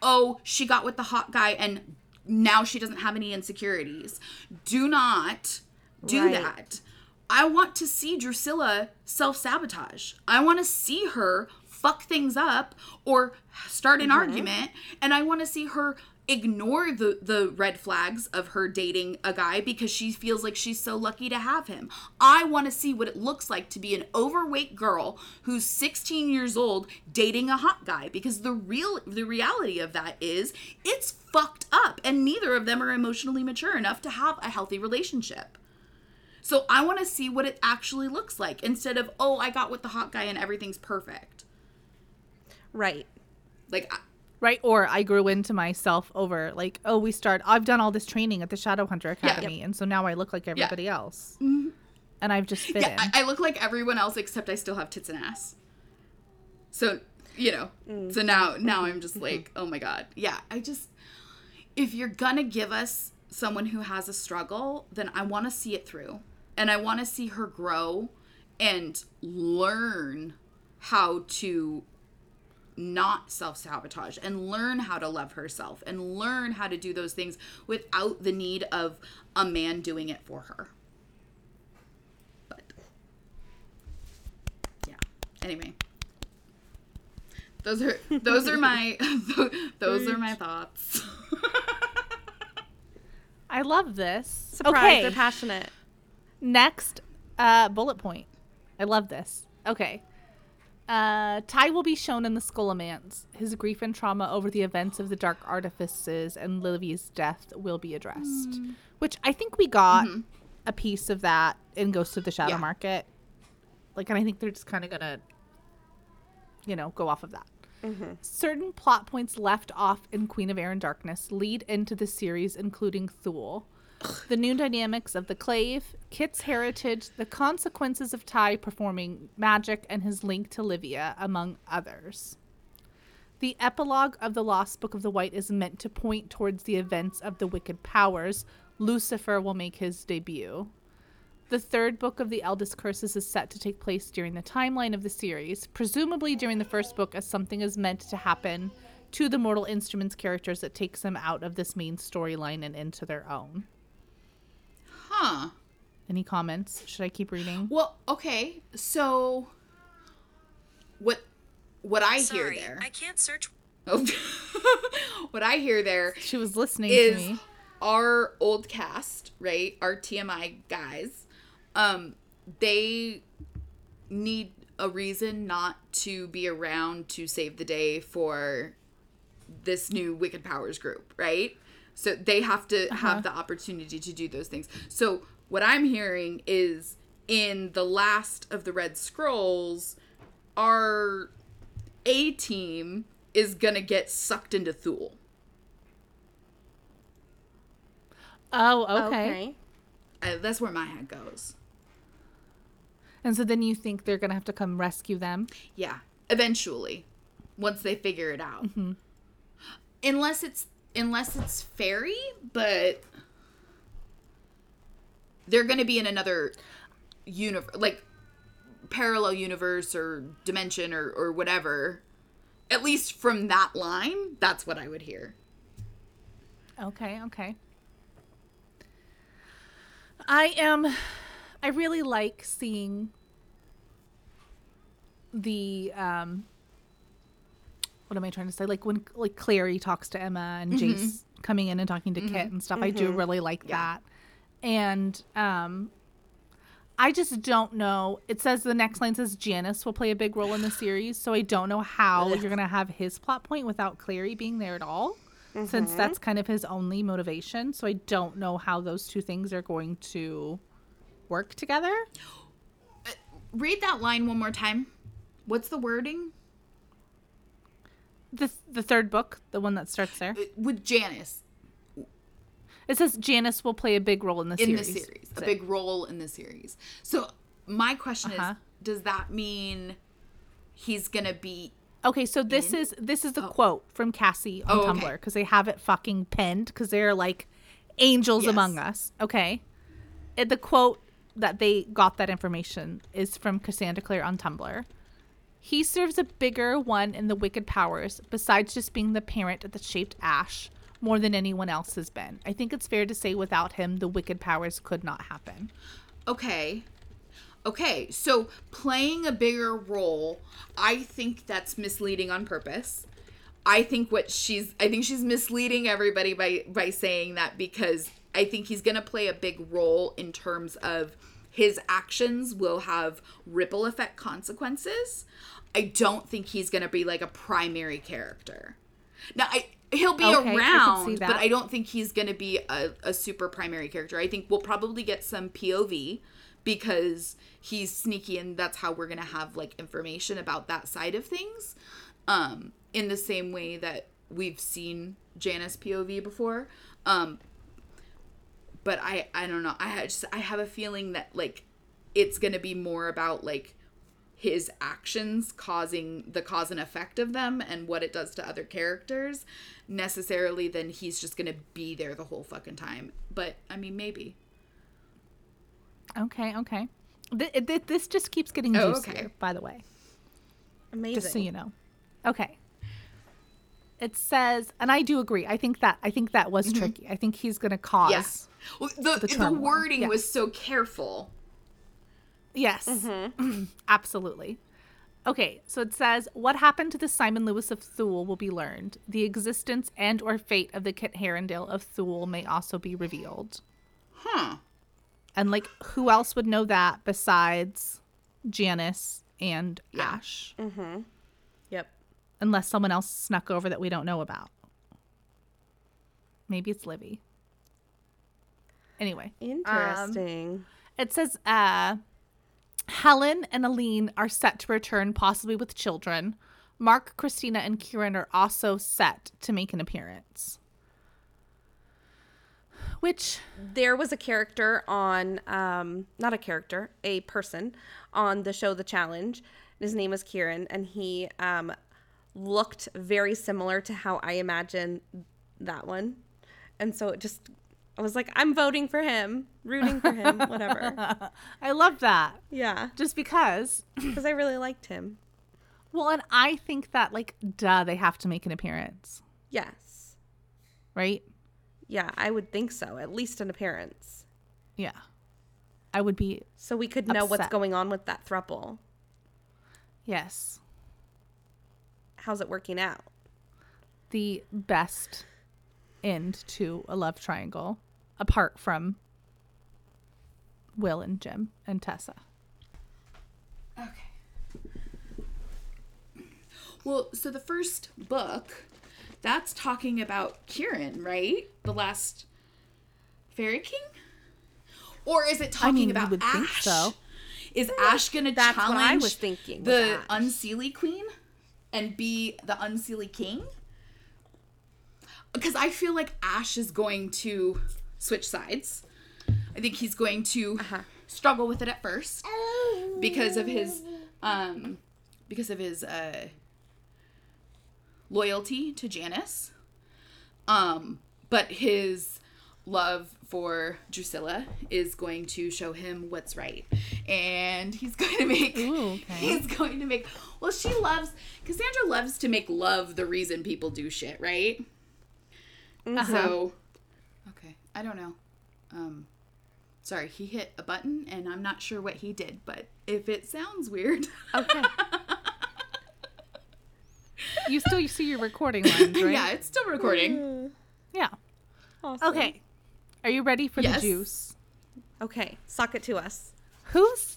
oh, she got with the hot guy and now she doesn't have any insecurities. Do not do Right. that. I want to see Drusilla self sabotage. I want to see her fuck things up or start an mm-hmm. argument, and I want to see her ignore the the red flags of her dating a guy because she feels like she's so lucky to have him. I want to see what it looks like to be an overweight girl who's 16 years old dating a hot guy because the real the reality of that is it's fucked up and neither of them are emotionally mature enough to have a healthy relationship. So I want to see what it actually looks like instead of, oh, I got with the hot guy and everything's perfect. Right. Like, I- Right, or I grew into myself over like, oh, we start. I've done all this training at the Shadowhunter Yeah. Academy, and so now I look like everybody else, Mhm. and I've just fit yeah. I, I look like everyone else except I still have tits and ass. So, you know, so now, now I'm just like, oh my God. Yeah, I just, if you're gonna give us someone who has a struggle, then I want to see it through. And I want to see her grow and learn how to not self sabotage and learn how to love herself and learn how to do those things without the need of a man doing it for her. But yeah. Anyway, those are those are my those are my thoughts. I love this. Surprised okay, they're passionate. Next uh, bullet point. I love this. Okay. Uh, Ty will be shown in the Scholomance. His grief and trauma over the events of the Dark Artifices and Livy's death will be addressed. Which I think we got a piece of that in Ghost of the Shadow Yeah. Market. Like, and I think they're just kind of gonna, you know, go off of that. Certain plot points left off in Queen of Air and Darkness lead into the series, including Thule. The new dynamics of the clave, Kit's heritage, the consequences of Ty performing magic, and his link to Livia, among others. The epilogue of the Lost Book of the White is meant to point towards the events of the Wicked Powers. Lucifer will make his debut. The third book of the Eldest Curses is set to take place during the timeline of the series, presumably during the first book, as something is meant to happen to the Mortal Instruments characters that takes them out of this main storyline and into their own. Huh. Any comments? Should I keep reading? Well, okay. So what what I Sorry, hear there I can't search. Oh, what I hear there She was listening to me. our old cast, right? Our TMI guys. Um, they need a reason not to be around to save the day for this new Wicked Powers group, right? So they have to have the opportunity to do those things. So what I'm hearing is in the last of the Red Scrolls, our A team is gonna get sucked into Thule. Oh, okay. Uh, that's where my head goes. And so then you think they're going to have to come rescue them? Yeah, eventually, once they figure it out. Unless it's unless it's fairy, but they're going to be in another universe, like parallel universe or dimension or or whatever. At least from that line, that's what I would hear. Okay, okay. I am I really like seeing the um what am I trying to say? Like when like Clary talks to Emma and mm-hmm. Jace coming in and talking to Kit mm-hmm. and stuff. I do mm-hmm. really like that. And um I just don't know. It says the next line says Janus will play a big role in the series, so I don't know how you're gonna have his plot point without Clary being there at all, since that's kind of his only motivation. So I don't know how those two things are going to work together. Uh, read that line one more time. What's the wording? The the third book, the one that starts there, With Janus it says Janus will play a big role in the in series. the series, a big role in the series. So my question Uh-huh. is, does that mean he's gonna be? Okay, so this is this is the quote from Cassie on Oh, Tumblr okay. because they have it fucking pinned because they're like angels Yes. among us. Okay, the quote that they got that information is from Cassandra Clare on Tumblr. He serves a bigger one in the Wicked Powers besides just being the parent of the shaped Ash more than anyone else has been. I think it's fair to say without him, the Wicked Powers could not happen. Okay. Okay, so playing a bigger role, I think that's misleading on purpose. I think what she's I think she's misleading everybody by by saying that because I think he's going to play a big role in terms of his actions will have ripple effect consequences. I don't think he's going to be like a primary character. Now, I he'll be Okay, around, see but. I don't think he's going to be a, a super primary character. I think we'll probably get some POV because he's sneaky and that's how we're going to have like information about that side of things. Um in the same way that we've seen Janus POV before. Um but I I don't know. I just I have a feeling that like it's going to be more about like his actions causing the cause and effect of them and what it does to other characters necessarily than he's just going to be there the whole fucking time. But I mean maybe. Okay, okay. Th- th- this just keeps getting Oh, juicier, okay. by the way. Amazing. just so you know. Okay. It says, and I do agree. I think that I think that was mm-hmm. tricky. I think he's going to cause. Yes. Well, the the, turmoil. wording was so careful. Yes. Mm-hmm. Absolutely. Okay, so it says what happened to the Simon Lewis of Thule will be learned. The existence and or fate of the Kit Herondale of Thule may also be revealed. Huh. And like who else would know that besides Janus and Yeah. Ash? Yep. Unless someone else snuck over that we don't know about. Maybe it's Livy. Anyway, Interesting. it says uh Helen and Aline are set to return possibly with children. Mark, Christina, and Kieran are also set to make an appearance. Which there was a character on um not a character a person on the show the challenge his name was kieran and he um looked very similar to how i imagine that one. And so it just i was like i'm voting for him rooting for him whatever. I love that. yeah. Just because. Because i really liked him. Well, and I think that like duh, they have to make an appearance, yes. Right? yeah i would think so at least an appearance. Yeah. I would be so we could know what's going on with that thruple. Yes. How's it working out the best end to a love triangle apart from Will and Jem and Tessa. Okay. Well, so the first book, that's talking about Kieran, right? The last Fairy King? Or is it talking I mean, you about would Ash? think so. Is Ash gonna That's what I was thinking, the Ash. Unseelie Queen and be the Unseelie King? Because I feel like Ash is going to switch sides. I think he's going to Uh-huh. struggle with it at first because of his um because of his uh loyalty to Janus. Um but his love for Drusilla is going to show him what's right. And he's going to make Ooh, okay. he's going to make well she loves Cassandra loves to make love the reason people do shit, right? So Okay. I don't know. Um sorry, he hit a button and I'm not sure what he did, but if it sounds weird. Okay. You still you see your recording lines, right? yeah, it's still recording. Yeah. Awesome. Okay. Are you ready for Yes. the juice? Okay. Sock it to us. Whose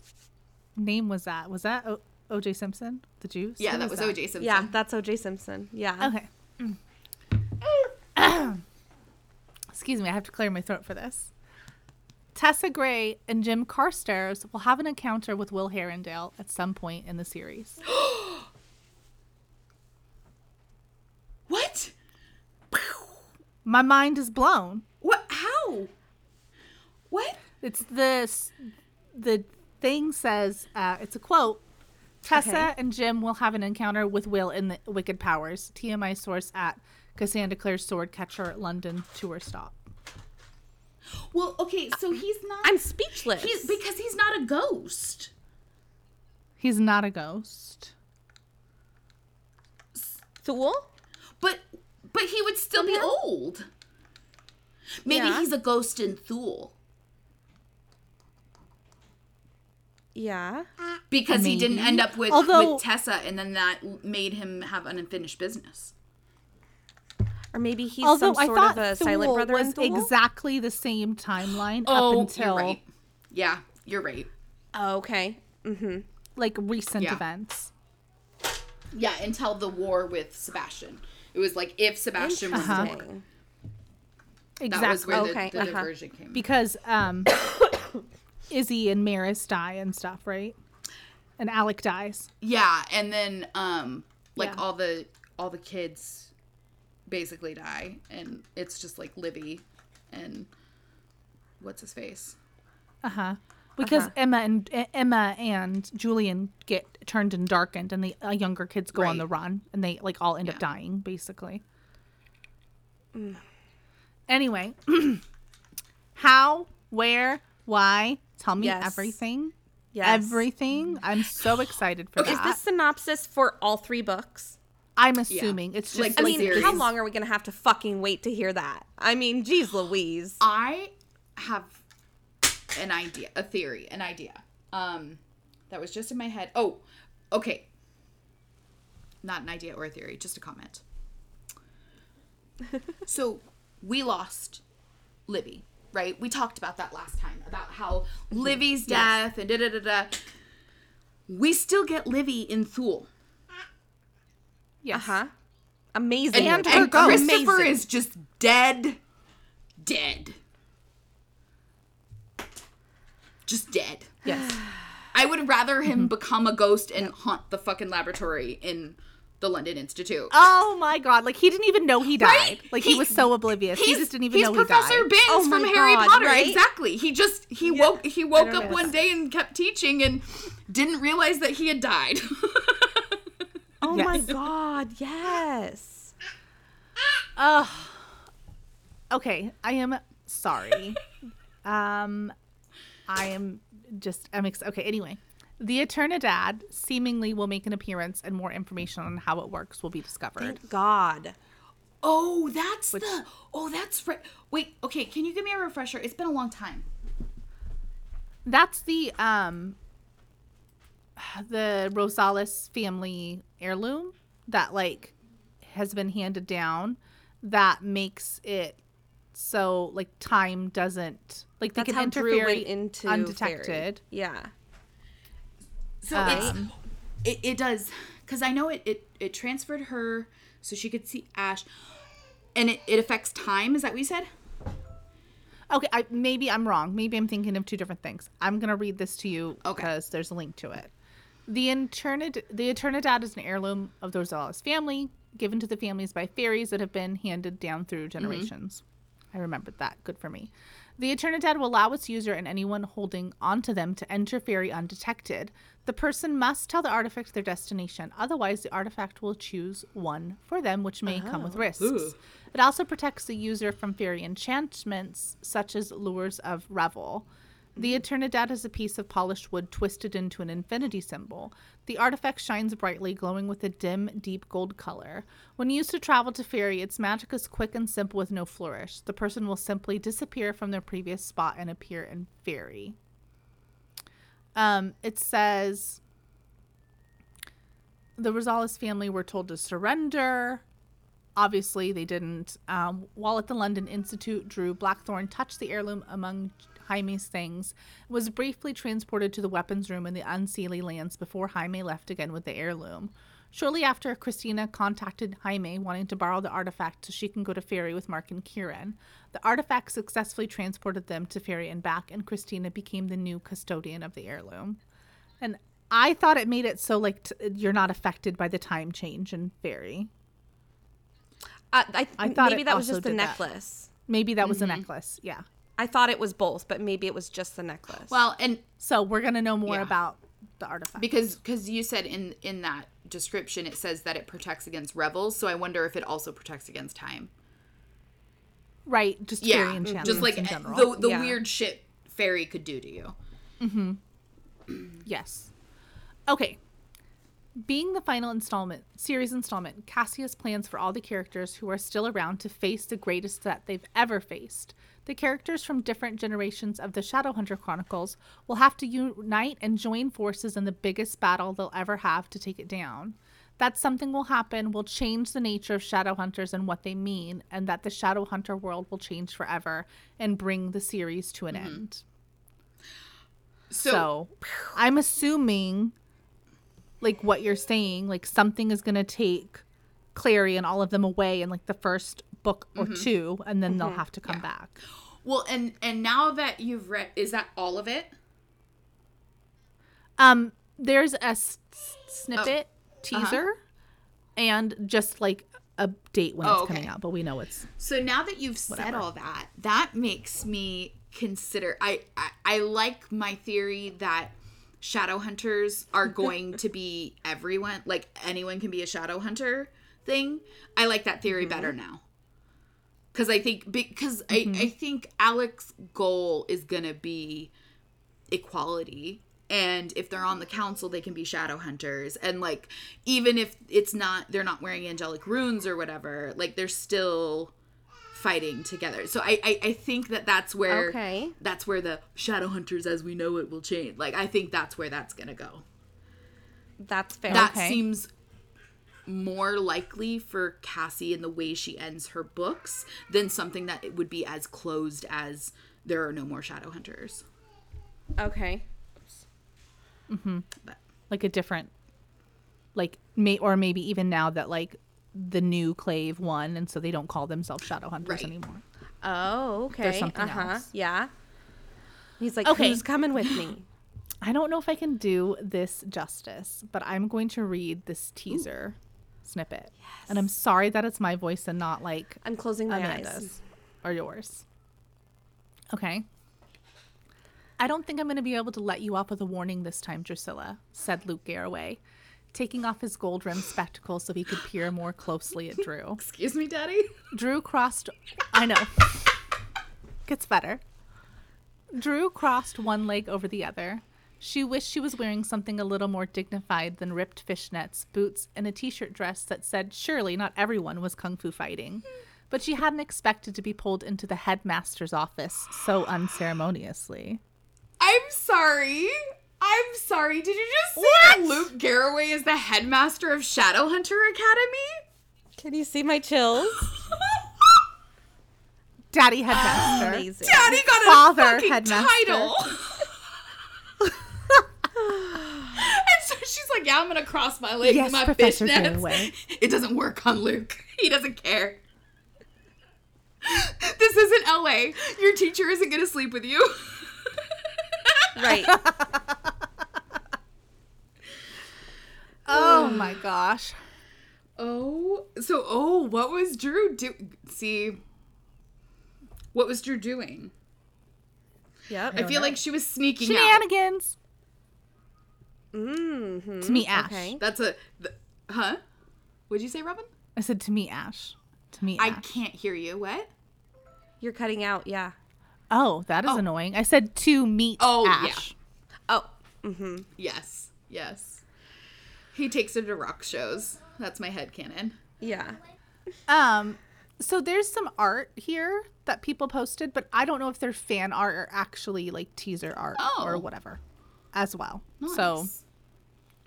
name was that? Was that o- OJ Simpson? The juice? Yeah, Who that was OJ Simpson. Yeah, that's OJ Simpson. Yeah. Okay. Excuse me, I have to clear my throat for this. Tessa Gray and Jem Carstairs will have an encounter with Will Herondale at some point in the series. What? My mind is blown. What how? What? It's this. The thing says uh, it's a quote. Tessa Okay. and Jem will have an encounter with Will in the Wicked Powers. TMI source at Cassandra Clare's Sword Catcher London tour stop. Well, okay, so he's not I'm speechless. he's because he's not a ghost. He's not a ghost. Thule? But but he would still be old. Maybe Yeah. he's a ghost in Thule. Yeah. Because he didn't end up with, Although- with Tessa and then that made him have unfinished business. Or maybe he's Although some I sort thought of a silent brother was Thule. exactly the same timeline Oh, up until you're right. Yeah, you're right. Oh, okay. Mm-hmm. like recent Yeah. events. Yeah, until the war with Sebastian. It was like if Sebastian was Uh-huh. born. Exactly. That was where Okay, the, the uh-huh. diversion came. because um Izzy and Maryse die and stuff, right? And Alec dies. Yeah, and then um like Yeah. all the all the kids basically die and it's just like Libby and what's his face? Uh-huh. Because Uh-huh. Emma and E- Emma and Julian get turned and darkened and the uh, younger kids go on the run and they like all end up dying basically. Anyway, how, where, why? Tell me Yes. everything. Yes. Everything. I'm so excited for Is that. this synopsis for all three books? I'm assuming it's just Like I mean, series. how long are we gonna have to fucking wait to hear that? I mean, geez, Louise. I have an idea, a theory, an idea. Um that was just in my head. Oh, okay. Not an idea or a theory, just a comment. so, we lost Libby, right? We talked about that last time about how Livy's death and da da da da. We still get Livy in Thule. yes. Uh huh. Amazing. And And her ghost. Christopher Amazing. is just dead. Dead. Just dead. Yes. I would rather Mm-hmm. him become a ghost and haunt the fucking laboratory in the London Institute. Oh my god! Like he didn't even know he died. Right? Like he, He- was so oblivious. He just didn't even he's know Professor he died. He's Professor Binns Oh from my Harry God, Potter. right? Exactly. He just he woke he woke up one day and kept teaching and didn't realize that he had died. oh my god, yes. Ugh. Okay, I am sorry. um, I am just I'm ex- okay. Anyway, the Eternidad seemingly will make an appearance, and more information on how it works will be discovered. Thank God. oh, that's the Oh, that's right. Wait, okay, can you give me a refresher? It's been a long time. That's the um the Rosales family heirloom that like has been handed down that makes it so like time doesn't like they That's can interfere into undetected. Fairy. Yeah. So Um, it's it, it does because I know it, it it transferred her so she could see Ash, and it, it affects time. Is that what you said? Okay, I, maybe I'm wrong. Maybe I'm thinking of two different things. I'm gonna read this to you Okay. because there's a link to it. The Eternid the Eternidad is an heirloom of the Rosales family, given to the families by fairies that have been handed down through generations. I remembered that. Good for me. The Eternidad will allow its user and anyone holding onto them to enter fairy undetected. The person must tell the artifact their destination, otherwise, the artifact will choose one for them, which may come with oh. risks. It also protects the user from fairy enchantments, such as lures of revel. The Eternidad is a piece of polished wood twisted into an infinity symbol. The artifact shines brightly, glowing with a dim, deep gold color. When used to travel to Fairy, its magic is quick and simple with no flourish. The person will simply disappear from their previous spot and appear in Fairy. Um, it says the Rosales family were told to surrender. Obviously, they didn't. Um, while at the London Institute, Drew Blackthorn touched the heirloom among Jaime's things, was briefly transported to the weapons room in the Unseelie lands before Jaime left again with the heirloom. Shortly after, Christina contacted Jaime wanting to borrow the artifact so she can go to Fairy with Mark and Kieran. The artifact successfully transported them to Fairy and back, and Christina became the new custodian of the heirloom. And I thought it made it so like t- you're not affected by the time change in Fairy. Uh, I, I thought maybe that was just the did that. necklace. Maybe that was the necklace. Yeah. I thought it was both, but maybe it was just the necklace. Well, and So we're gonna know more Yeah. about the artifact. because because you said in in that description it says that it protects against rebels, so I wonder if it also protects against time. right, just Yeah, fairy enchantments just like in general. the the Yeah. weird shit fairy could do to you. Mm-hmm. yes. Okay. Being the final installment, series installment, Cassius plans for all the characters who are still around to face the greatest threat they've ever faced. The characters from different generations of the Shadowhunter Chronicles will have to unite and join forces in the biggest battle they'll ever have to take it down. That something will happen will change the nature of Shadowhunters and what they mean, and that the Shadowhunter world will change forever and bring the series to an mm-hmm. end. So, So I'm assuming, like what you're saying, like something is gonna take Clary and all of them away in like the first book or mm-hmm. two, and then they'll mm-hmm. have to come back. well, and and now that you've read, is that all of it? Um, there's a s- snippet oh. uh-huh. teaser, and just like a date when Oh, it's okay. coming out, but we know it's So now that you've said all that, that makes me consider. I I, I like my theory that shadow hunters are going to be everyone. Like anyone can be a shadow hunter thing. I like that theory mm-hmm. better now. Because I think because I, mm-hmm. I think Alex's goal is gonna be equality and if they're on the council they can be shadow hunters and like even if it's not they're not wearing angelic runes or whatever like they're still fighting together so i i, I think that that's where Okay. that's where the shadow hunters as we know it will change like i think that's where that's gonna go That's fair. that Okay. seems more likely for Cassie in the way she ends her books than something that it would be as closed as there are no more shadow hunters okay. but like a different, like may or maybe even now that like the new Clave won, and so they don't call themselves Shadowhunters Right. anymore. Oh, okay. There's something uh-huh. else. Yeah. He's like, Okay. who's coming with me? I don't know if I can do this justice, but I'm going to read this teaser snippet. Yes. And I'm sorry that it's my voice and not like I'm closing my eyes. Amanda's or yours. Okay. I don't think I'm going to be able to let you off with a warning this time, Drusilla, said Luke Garroway, taking off his gold rimmed spectacles so he could peer more closely at Drew. excuse me daddy Drew crossed. I know. Gets better. Drew crossed one leg over the other. She wished she was wearing something a little more dignified than ripped fishnets, boots, and a t shirt dress that said surely not everyone was kung fu fighting. But she hadn't expected to be pulled into the headmaster's office so unceremoniously. I'm sorry. I'm sorry. Did you just say that What? Luke Garroway is the headmaster of Shadowhunter Academy? Can you see my chills? Daddy headmaster. Amazing. Daddy got Father a fucking headmaster. title. and so she's like, "Yeah, I'm gonna cross my legs Yes, in my Professor fishnets." It doesn't work on Luke. He doesn't care. This isn't LA. Your teacher isn't gonna sleep with you. Right. Oh my gosh. Oh, so oh, what was Drew do? See, what was Drew doing? Yep. I feel like she was sneaking out. Shenanigans. Mm-hmm. To me, Ash. Okay. That's a, th- huh? What'd you say, Robin? I said to me, Ash. To me, I Ash. can't hear you. What? You're cutting out. Yeah. Oh, that is Oh. annoying. I said to meet Oh, Ash. Oh, mm-hmm. Yes, yes. He takes her to rock shows. That's my head canon. Yeah. Um, so there's some art here that people posted, but I don't know if they're fan art or actually like teaser art or Oh. whatever, as well. So,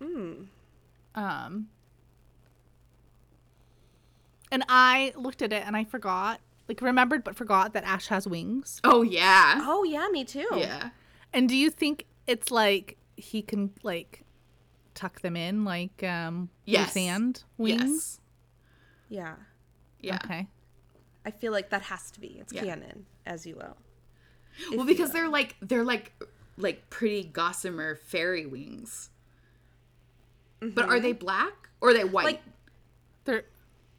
Nice. um, and I looked at it and I forgot, like remembered but forgot that Ash has wings. Oh yeah. Oh yeah, me too. Yeah. And do you think it's like he can like tuck them in like um Yes. sand wings? Yeah. Yeah. Okay. I feel like that has to be. It's Yeah. canon, as you will. Well, because you they're like they're like like pretty gossamer fairy wings. But are they mm-hmm. black or are they white? Like- They're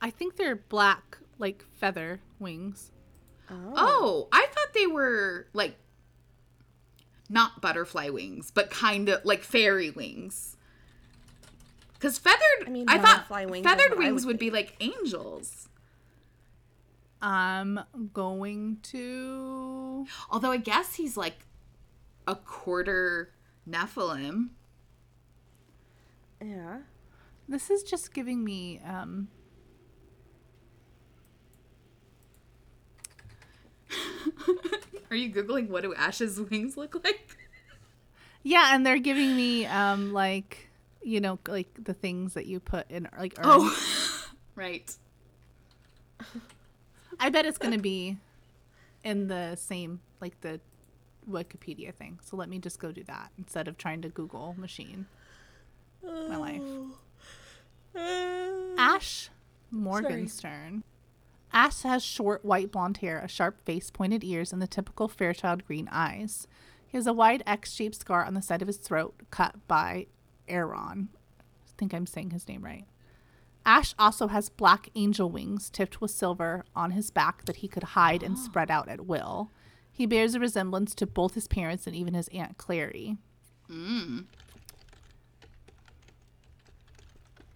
I think they're black like feather wings. will. oh, I thought they were like not butterfly wings, but kind of like fairy wings. Because feathered, I, mean, I mean, thought butterfly wings feathered wings would would be like angels. I'm going to Although I guess he's like a quarter Nephilim. Yeah. This is just giving me um Are you googling what do Ash's wings look like? yeah, and they're giving me um like you know like the things that you put in like urns. Oh, right. I bet it's going to be in the same like the Wikipedia thing. So let me just go do that instead of trying to Google machine my life. Ash Morgenstern. Ash has short white blonde hair, a sharp face, pointed ears, and the typical Fairchild green eyes. He has a wide X shaped scar on the side of his throat, cut by Aaron. I think I'm saying his name right. Ash also has black angel wings tipped with silver on his back that he could hide and spread out at will. He bears a resemblance to both his parents and even his Aunt Clary. Mm.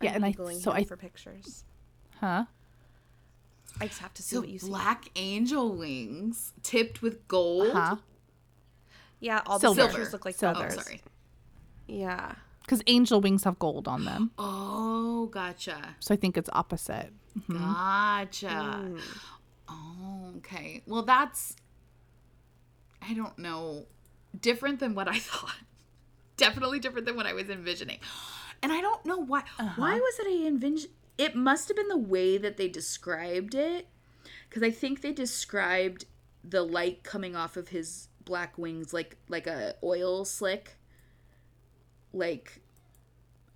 Yeah, and I so him I for pictures. huh? I just have to see So what you see. black angel wings tipped with gold. Huh? Yeah, all Silver. the pictures look like Silver. Oh, feathers. sorry. Yeah. Because angel wings have gold on them, Oh, gotcha. so I think it's opposite. Gotcha. Mm. Oh, okay. Well, that's I don't know, different than what I thought. Definitely different than what I was envisioning. And I don't know why. Uh-huh. Why was it a invention? It must have been the way that they described it, because I think they described the light coming off of his black wings like like a oil slick, like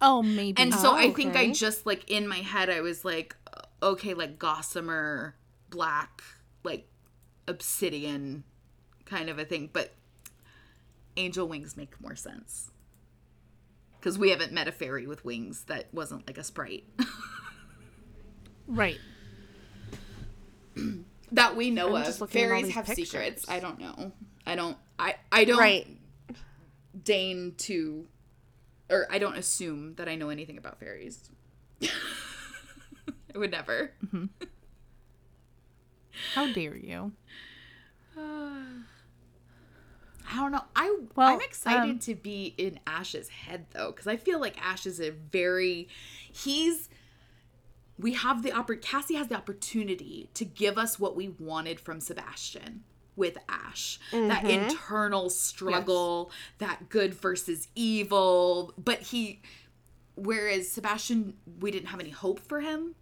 Oh, maybe. and so Oh, I think I just like in my head I was like, okay, like gossamer black, like obsidian kind of a thing. But angel wings make more sense. Because we haven't met a fairy with wings that wasn't like a sprite. right. that we know I'm of. just looking at all Fairies have secrets. I don't know. I don't I I don't Right. deign to or I don't assume that I know anything about fairies. I would never. How dare you? I don't know. I Well, I'm excited um, to be in Ash's head though, because I feel like Ash is a very he's we have the oppor- Cassie has the opportunity to give us what we wanted from Sebastian with Ash. That internal struggle, that good versus evil. But he whereas Sebastian we didn't have any hope for him,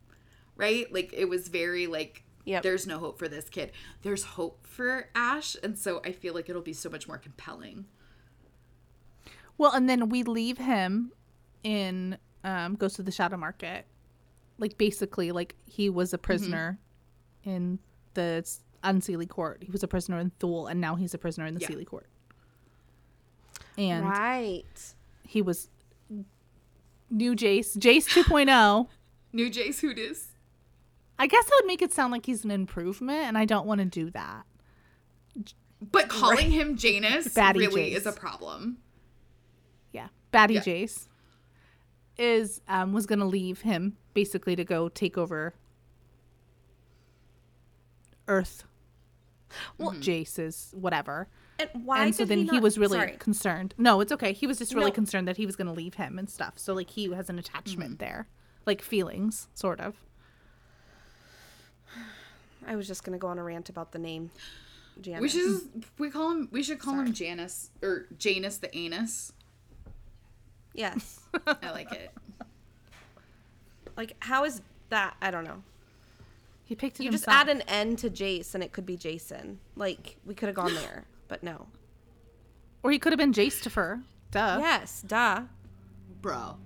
right? Like it was very like Yep. there's no hope for this kid. There's hope for Ash, and so I feel like it'll be so much more compelling. Well, and then we leave him in um goes to the shadow market. Like basically like he was a prisoner in the unseelie court. He was a prisoner in Thule and now he's a prisoner in the Yeah. Seelie court. And Right. he was new Jace, Jace 2.0. New Jace who Hoodis. I guess I would make it sound like he's an improvement and I don't want to do that. But calling him Janus Batty really Jace. is a problem. Yeah. Batty Yeah. Jace is um was gonna leave him basically to go take over Earth well, Jace is whatever. And why and so did then he, he, was really sorry. concerned. No, it's okay. He was just really No. concerned that he was going to leave him and stuff. So like he has an attachment Mm-hmm. there, like feelings, sort of. I was just gonna go on a rant about the name. Janice. We should we call him we should call him Janice or Janus the anus. Yes. I like it. like how is that? I don't know. He picked it You just add an N to Jace and it could be Jason. Like we could have gone there, but no. or he could have been Jace Duh. Yes, duh. Bro.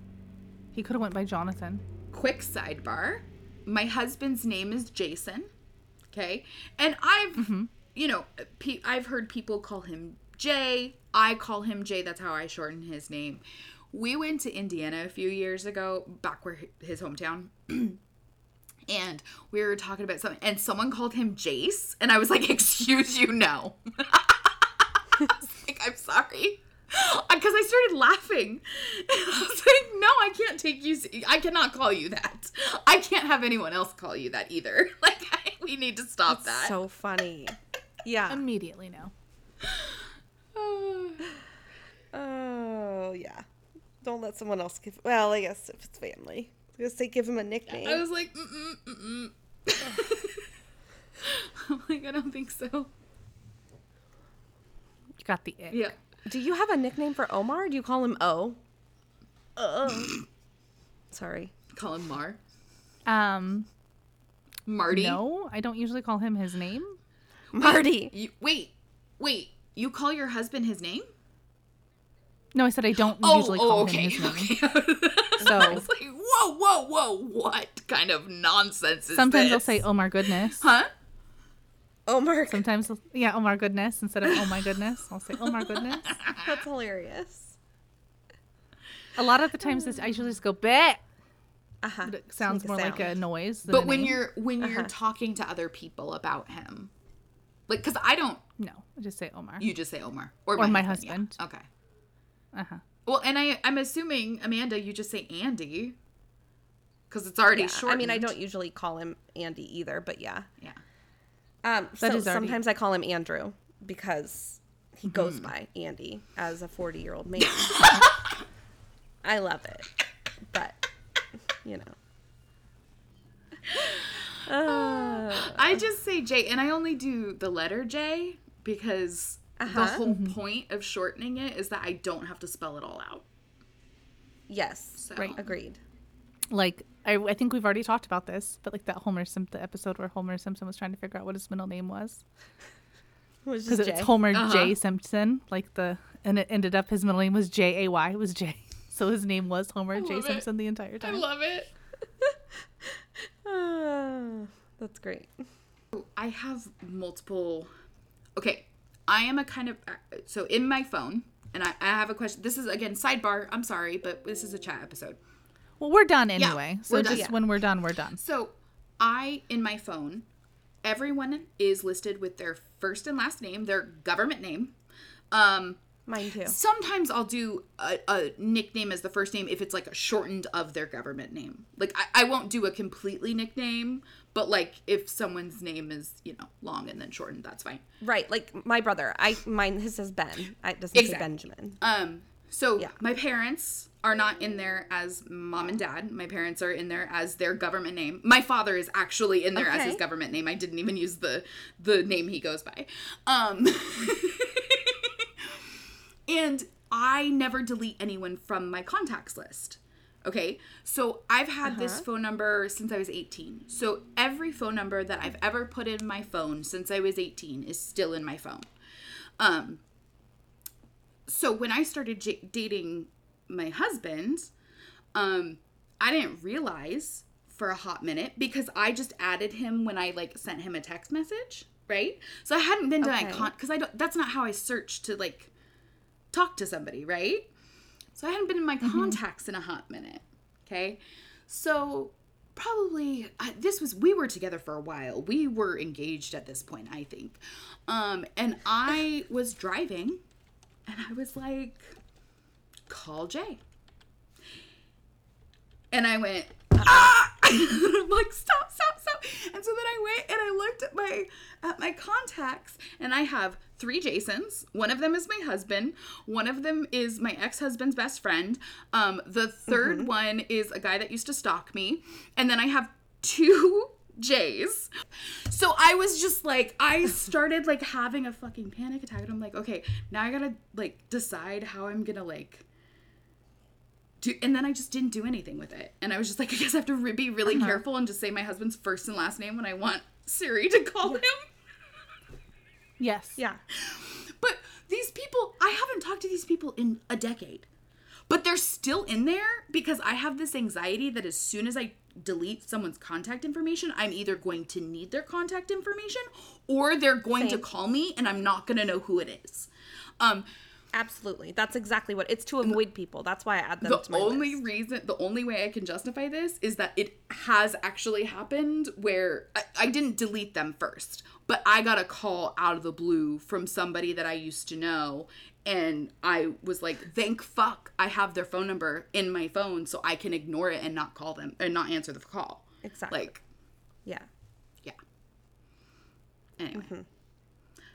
He could have went by Jonathan. quick sidebar my husband's name is jason okay? And i've mm-hmm. you know pe- i've heard people call him jay. I call him jay. That's how i shorten his name. We went to indiana a few years ago back where his hometown and we were talking about something and someone called him jace and i was like excuse you no. I was like, I'm sorry. Because I started laughing. I was like, no, I can't take you. se- I cannot call you that. I can't have anyone else call you that either. Like, I, we need to stop that. So funny. Yeah. Immediately no. Oh yeah. Don't let someone else give. Well, I guess if it's family, I was gonna say give him a nickname. I was like, mm-mm, mm-mm. I'm like, I don't think so. You got the ick. Yeah. Do you have a nickname for Omar? Do you call him O? Oh. Sorry. Call him Mar. Um, Marty. no, I don't usually call him his name. Marty. You, wait, wait. You call your husband his name? No, I said I don't Oh, usually oh, call okay. him his name. okay. So- I was like, whoa, whoa, whoa, what kind of nonsense is this? Sometimes I'll say, "Oh my goodness." huh? Omar. Sometimes, yeah, "Oh my goodness" instead of "Oh my goodness." I'll say, "Oh my goodness." That's hilarious. A lot of the times, this, I usually just go "bet." Uh huh. It sounds more like a noise. Than But a when name. you're when you're Uh-huh. talking to other people about him, like, cause I don't, no, I just say Omar you just say Omar or, or my yeah. husband. Okay. Uh huh. Well, and I I'm assuming Amanda, you just say Andy, cause it's already Yeah. short. I mean, I don't usually call him Andy either, but yeah. Yeah. Um, That so is sometimes I call him Andrew because he goes by Andy as a 40 year old man. I love it, but you know. Uh, I just say J, and I only do the letter J because the Uh-huh. whole point of shortening it is that I don't have to spell it all out. yes, So. Right. agreed. Like I, I think we've already talked about this, but like that Homer Simpson episode where Homer Simpson was trying to figure out what his middle name was because it's Homer Uh-huh. J Simpson, like the and it ended up his middle name was J A Y. It was J, so his name was Homer J love it. Simpson the entire time. I love it. Ah, that's great. I have multiple. Okay, I am a kind of so in my phone, and I, I have a question. This is again sidebar. I'm sorry, but this is a chat episode. Well, we're done anyway. so we're done. just Yeah. when we're done, we're done. So I in my phone, everyone is listed with their first and last name, their government name. Um, Mine too. sometimes I'll do a, a nickname as the first name if it's like a shortened of their government name. Like I, I won't do a completely nickname, but like if someone's name is you know long and then shortened, that's fine. Right, like my brother. I mine. His says Ben. I- It doesn't Exactly. say Benjamin. Um, so Yeah. my parents are not in there as mom and dad. My parents are in there as their government name. My father is actually in there as his government name. I didn't even use the the name he goes by. Um, and I never delete anyone from my contacts list. Okay, so I've had this Uh-huh. phone number since I was 18. So every phone number that I've ever put in my phone since I was 18 is still in my phone. Um, so when I started j- dating my husband, um, I didn't realize for a hot minute because I just added him when I like sent him a text message, right? So I hadn't been to my Okay. con because I don't. That's not how I search to like talk to somebody, right? So I hadn't been in my contacts in a hot minute. Okay, so probably uh, this was we were together for a while. We were engaged at this point, I think. Um, and I was driving, and I was like, "Call Jay." And I went, ah! I'm like, stop, stop, stop. And so then I went and I looked at my at my contacts and I have three Jasons. One of them is my husband. One of them is my ex-husband's best friend. Um, the 3rd one is a guy that used to stalk me. And then I have two J's. So I was just like, I started like having a fucking panic attack. And I'm like, okay, now I gotta like decide how I'm gonna like do. And then I just didn't do anything with it. And I was just like, I guess I have to be really uh-huh. careful and just say my husband's first and last name when I want Siri to call him. Yes. Yeah. But these people, I haven't talked to these people in a decade. But they're still in there because I have this anxiety that as soon as I delete someone's contact information, I'm either going to need their contact information or they're going to call me and I'm not going to know who it is. Um, Absolutely. That's exactly what it's to avoid people. That's why I add them the to my only list. reason the only way i can justify this is that it has actually happened where I, I didn't delete them first but i got a call out of the blue from somebody that i used to know and i was like thank fuck i have their phone number in my phone so i can ignore it and not call them and not answer the call Exactly. like Yeah. yeah anyway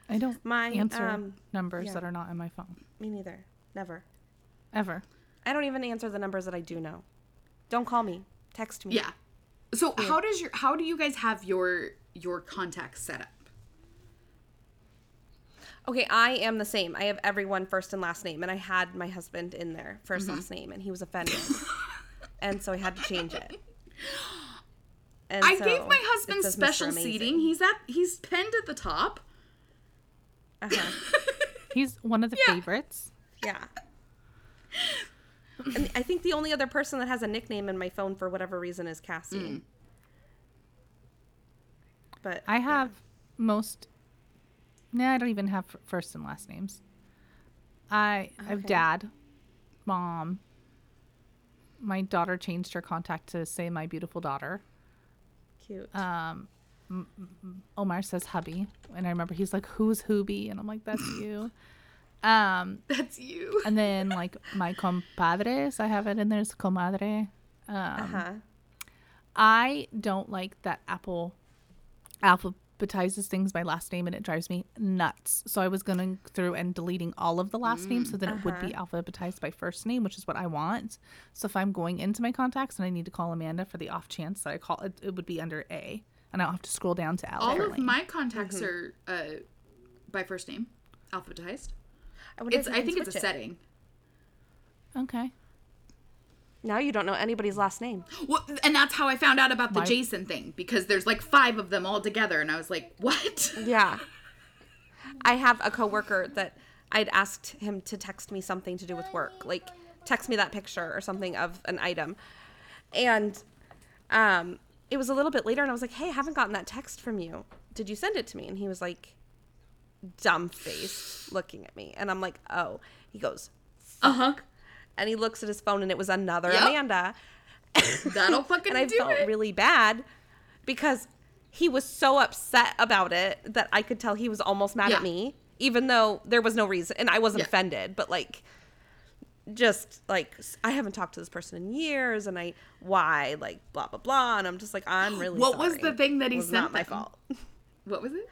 I don't My, answer um, numbers yeah. that are not in my phone Me neither. Never. ever. I don't even answer the numbers that I do know. Don't call me. Text me. yeah so how does your how do you guys have your your contacts set up Okay, I am the same. I have everyone first and last name, and I had my husband in there 1st Mm-hmm. last name, and he was offended, and so I had to change it. And I so gave my husband special seating. He's at he's pinned at the top. Uh-huh. He's one of the Yeah. favorites. Yeah. And I think the only other person that has a nickname in my phone for whatever reason is Cassie. Mm. But I have most. Nah, I don't even have first and last names. I I have dad, mom. My daughter changed her contact to say my beautiful daughter. cute. Um, Omar says hubby, and I remember he's like, "Who's Hubie?" And I'm like, "That's you." Um, That's you. and then like my compadres, I have it in there's comadre. Um, uh-huh. I don't like that Apple Apple alphabetizes things by last name and it drives me nuts. So I was going through and deleting all of the last names so then it would be alphabetized by first name, which is what I want. So if I'm going into my contacts and I need to call Amanda for the off chance that I call it, it would be under A. And I don't have to scroll down to Al. All for of my contacts are uh, by first name, alphabetized. I, It's I think it's a it. setting. Okay. Now you don't know anybody's last name. Well, and that's how I found out about the My- Jason thing because there's like five of them all together, and I was like, "What?" Yeah. I have a coworker that I'd asked him to text me something to do with work, like text me that picture or something of an item. And um it was a little bit later and I was like, "Hey, I haven't gotten that text from you. Did you send it to me?" And he was like dumb faced looking at me. And I'm like, "Oh." He goes, Uh huh. And he looks at his phone and it was another Yep. Amanda. That'll fucking and I felt it. really bad because he was so upset about it that I could tell he was almost mad Yeah. at me, even though there was no reason, and I wasn't Yeah. offended, but like, just like I haven't talked to this person in years, and I why like blah blah blah, and I'm just like I'm really. What was the thing that he It was sent Not my fault. what was it?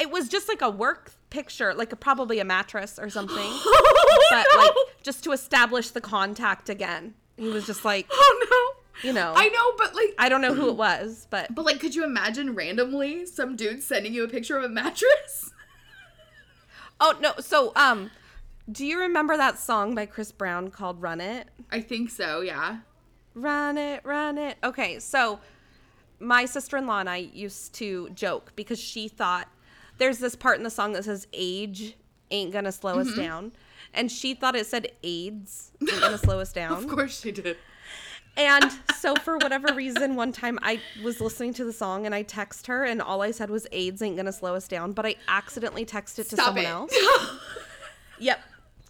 It was just like a work picture, like a, probably a mattress or something, oh, but no. like just to establish the contact again. He was just like, oh no. you know, I know, but like, I don't know who it was, but but like, could you imagine randomly some dude sending you a picture of a mattress? Oh no! So, um, do you remember that song by Chris Brown called "Run It"? I think so. Yeah. Run it, run it. Okay, so my sister-in-law and I used to joke because she thought there's this part in the song that says "age ain't gonna slow Mm-hmm. us down," and she thought it said "AIDS ain't gonna slow us down." Of course she did. And so for whatever reason, one time I was listening to the song and I text her and all I said was AIDS ain't gonna slow us down, but I accidentally texted it to Stop someone it. else. Yep.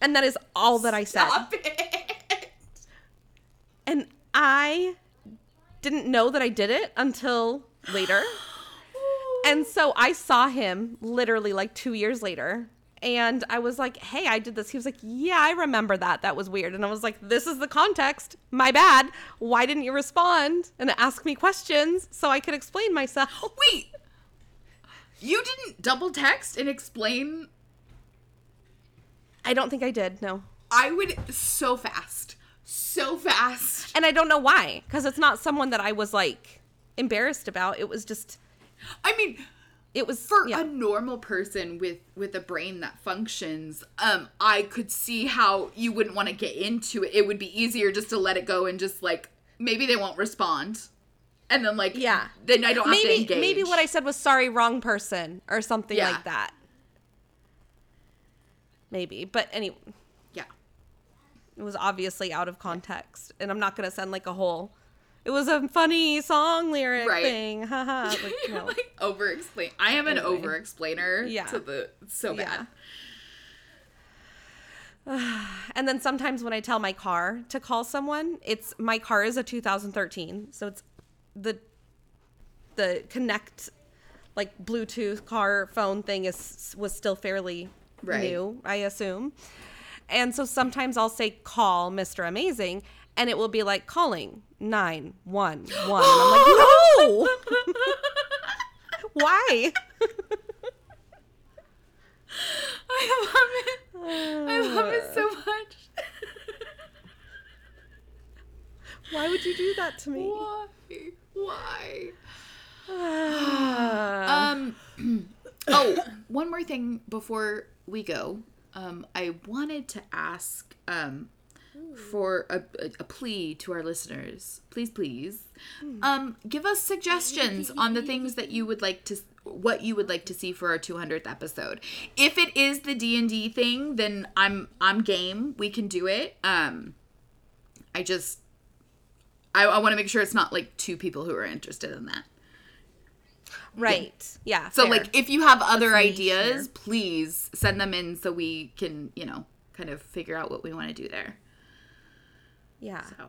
And that is all that I said. Stop it. And I didn't know that I did it until later. And so I saw him literally like two years later. And I was like, hey, I did this. He was like, yeah, I remember that. That was weird. And I was like, this is the context. My bad. Why didn't you respond and ask me questions so I could explain myself? Wait. You didn't double text and explain I don't think I did. No. I would so fast. So fast. And I don't know why, because it's not someone that I was like embarrassed about. It was just, I mean, it was for yeah. a normal person with with a brain that functions, um, I could see how you wouldn't want to get into it. It would be easier just to let it go and just like maybe they won't respond. And then like Yeah. then I don't have to maybe engage. maybe what I said was sorry, wrong person or something Yeah. like that. Maybe, but anyway, Yeah. it was obviously out of context, and I'm not gonna send like a whole. It was a funny song lyric Right. thing, haha. Like, no. like over explain. I am an Anyway. over explainer. Yeah. To the so bad. And then sometimes when I tell my car to call someone, it's my car is a 2013, so it's the the connect like Bluetooth car phone thing is was still fairly Right. new, I assume. And so sometimes I'll say call Mr. Amazing and it will be like calling 911 and I'm like no. Why? I love it. I love it so much. Why would you do that to me? Why? Why? Um. oh, one more thing before we go. Um, I wanted to ask um, for a, a, a plea to our listeners. Please, please, um, give us suggestions on the things that you would like to, what you would like to see for our 200th episode. If it is the D and D thing, then I'm I'm game. We can do it. Um, I just, I, I want to make sure it's not like two people who are interested in that. right. Yeah. So fair. like if you have other ideas, please send them in so we can, you know, kind of figure out what we want to do there. Yeah. So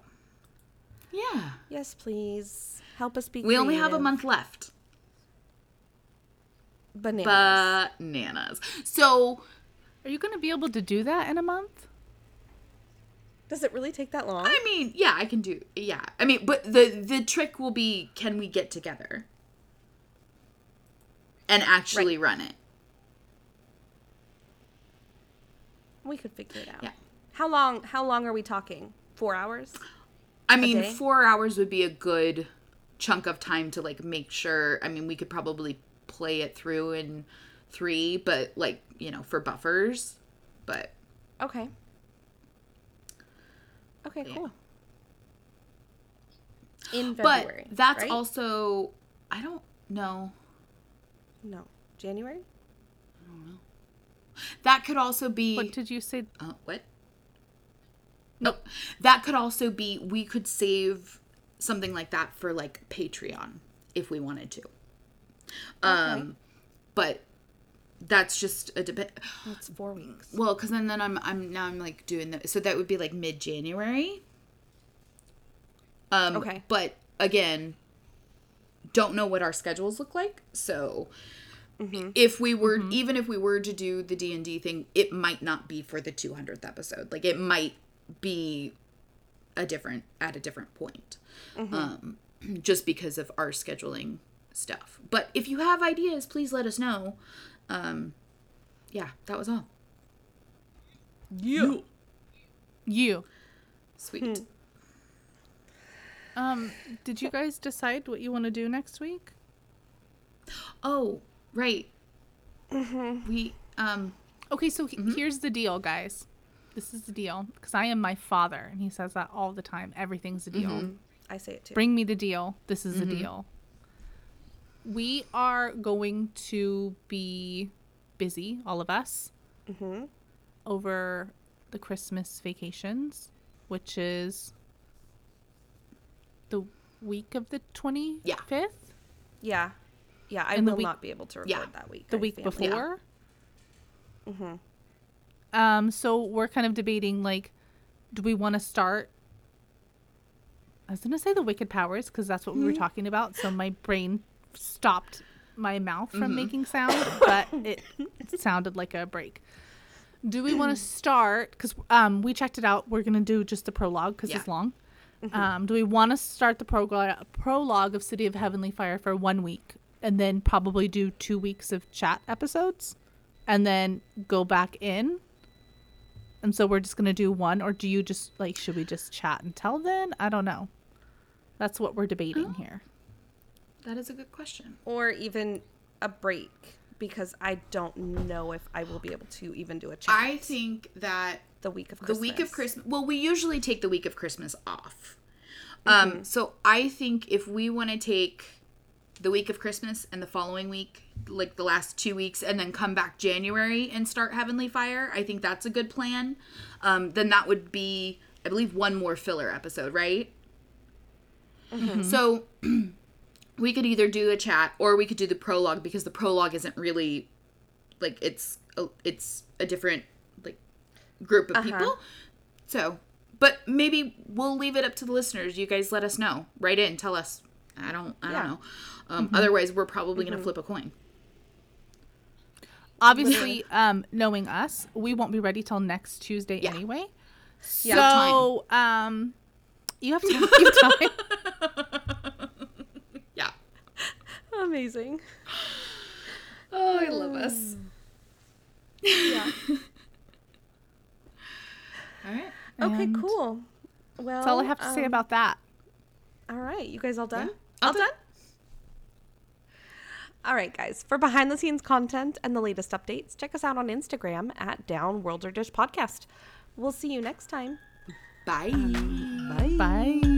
Yeah. Yes, please. Help us be We only have a month left. Bananas. Bananas. So Are you going to be able to do that in a month? Does it really take that long? I mean, yeah, I can do yeah. I mean, but the the trick will be can we get together? And actually run it. we could figure it out. Yeah. How long how long are we talking? 4 hours? I mean, day? 4 hours would be a good chunk of time to like make sure. I mean, we could probably play it through in 3, but like, you know, for buffers. But Okay. Okay, Yeah. cool. In but February. that's right? also I don't know. No. January? I don't know. That could also be What did you say? Uh, what? No, that could also be. We could save something like that for like Patreon if we wanted to. Um, but that's just a debate. That's 4 weeks. Well, because then then I'm I'm now I'm like doing the so that would be like mid January. Um, Okay. But again, don't know what our schedules look like, so. If we were, even if we were to do the D and D thing, it might not be for the 200th episode. Like it might be a different at a different point, um, just because of our scheduling stuff. But if you have ideas, please let us know. Um, yeah, that was all. You. You. Sweet. Um, did you guys decide what you want to do next week? Oh, right. We um Okay, so he- here's the deal, guys. This is the deal because I am my father, and he says that all the time. Everything's a deal. Mm-hmm. I say it too. Bring me the deal. This is the mm-hmm. deal. We are going to be busy, all of us, mm-hmm. over the Christmas vacations, which is the week of the 25th? Yeah. Yeah. Yeah, I And will week- not be able to record Yeah, that week. the week family. before. Um, so we're kind of debating like, do we want to start? I was gonna say the Wicked Powers because that's what we were talking about. So my brain stopped my mouth from making sound, but it sounded like a break. Do we want to start? Because um, we checked it out. We're gonna do just the prologue because it's Yeah. long. Um, do we want to start the prog- prologue of City of Heavenly Fire for one week, and then probably do two weeks of chat episodes, and then go back in? And so we're just gonna do one, or do you just like? Should we just chat until then? I don't know. That's what we're debating here. That is a good question. or even a break because I don't know if I will be able to even do a chat I think that the week of the Christmas. week of Christmas. Well, we usually take the week of Christmas off. Um, so I think if we want to take the week of Christmas and the following week, like the last two weeks, and then come back January and start Heavenly Fire, I think that's a good plan. Um, then that would be, I believe, one more filler episode, right? So we could either do a chat or we could do the prologue because the prologue isn't really like it's a, it's a different like group of people. So, but maybe we'll leave it up to the listeners. You guys let us know. Write in, tell us. I don't I Yeah. don't know. Um, Otherwise, we're probably gonna flip a coin. Obviously, um, knowing us, we won't be ready till next Tuesday Yeah. anyway. Yeah. So, um, you have time. You have time. Yeah. Amazing. Oh, I love us. Yeah. All right. Okay, cool. Well, That's all I have to say um, about that. All right, you guys all done? Yeah. All All done? All right, guys. For behind the scenes content and the latest updates, check us out on Instagram at Downworlder Dish Podcast. We'll see you next time. Bye. Bye. Bye.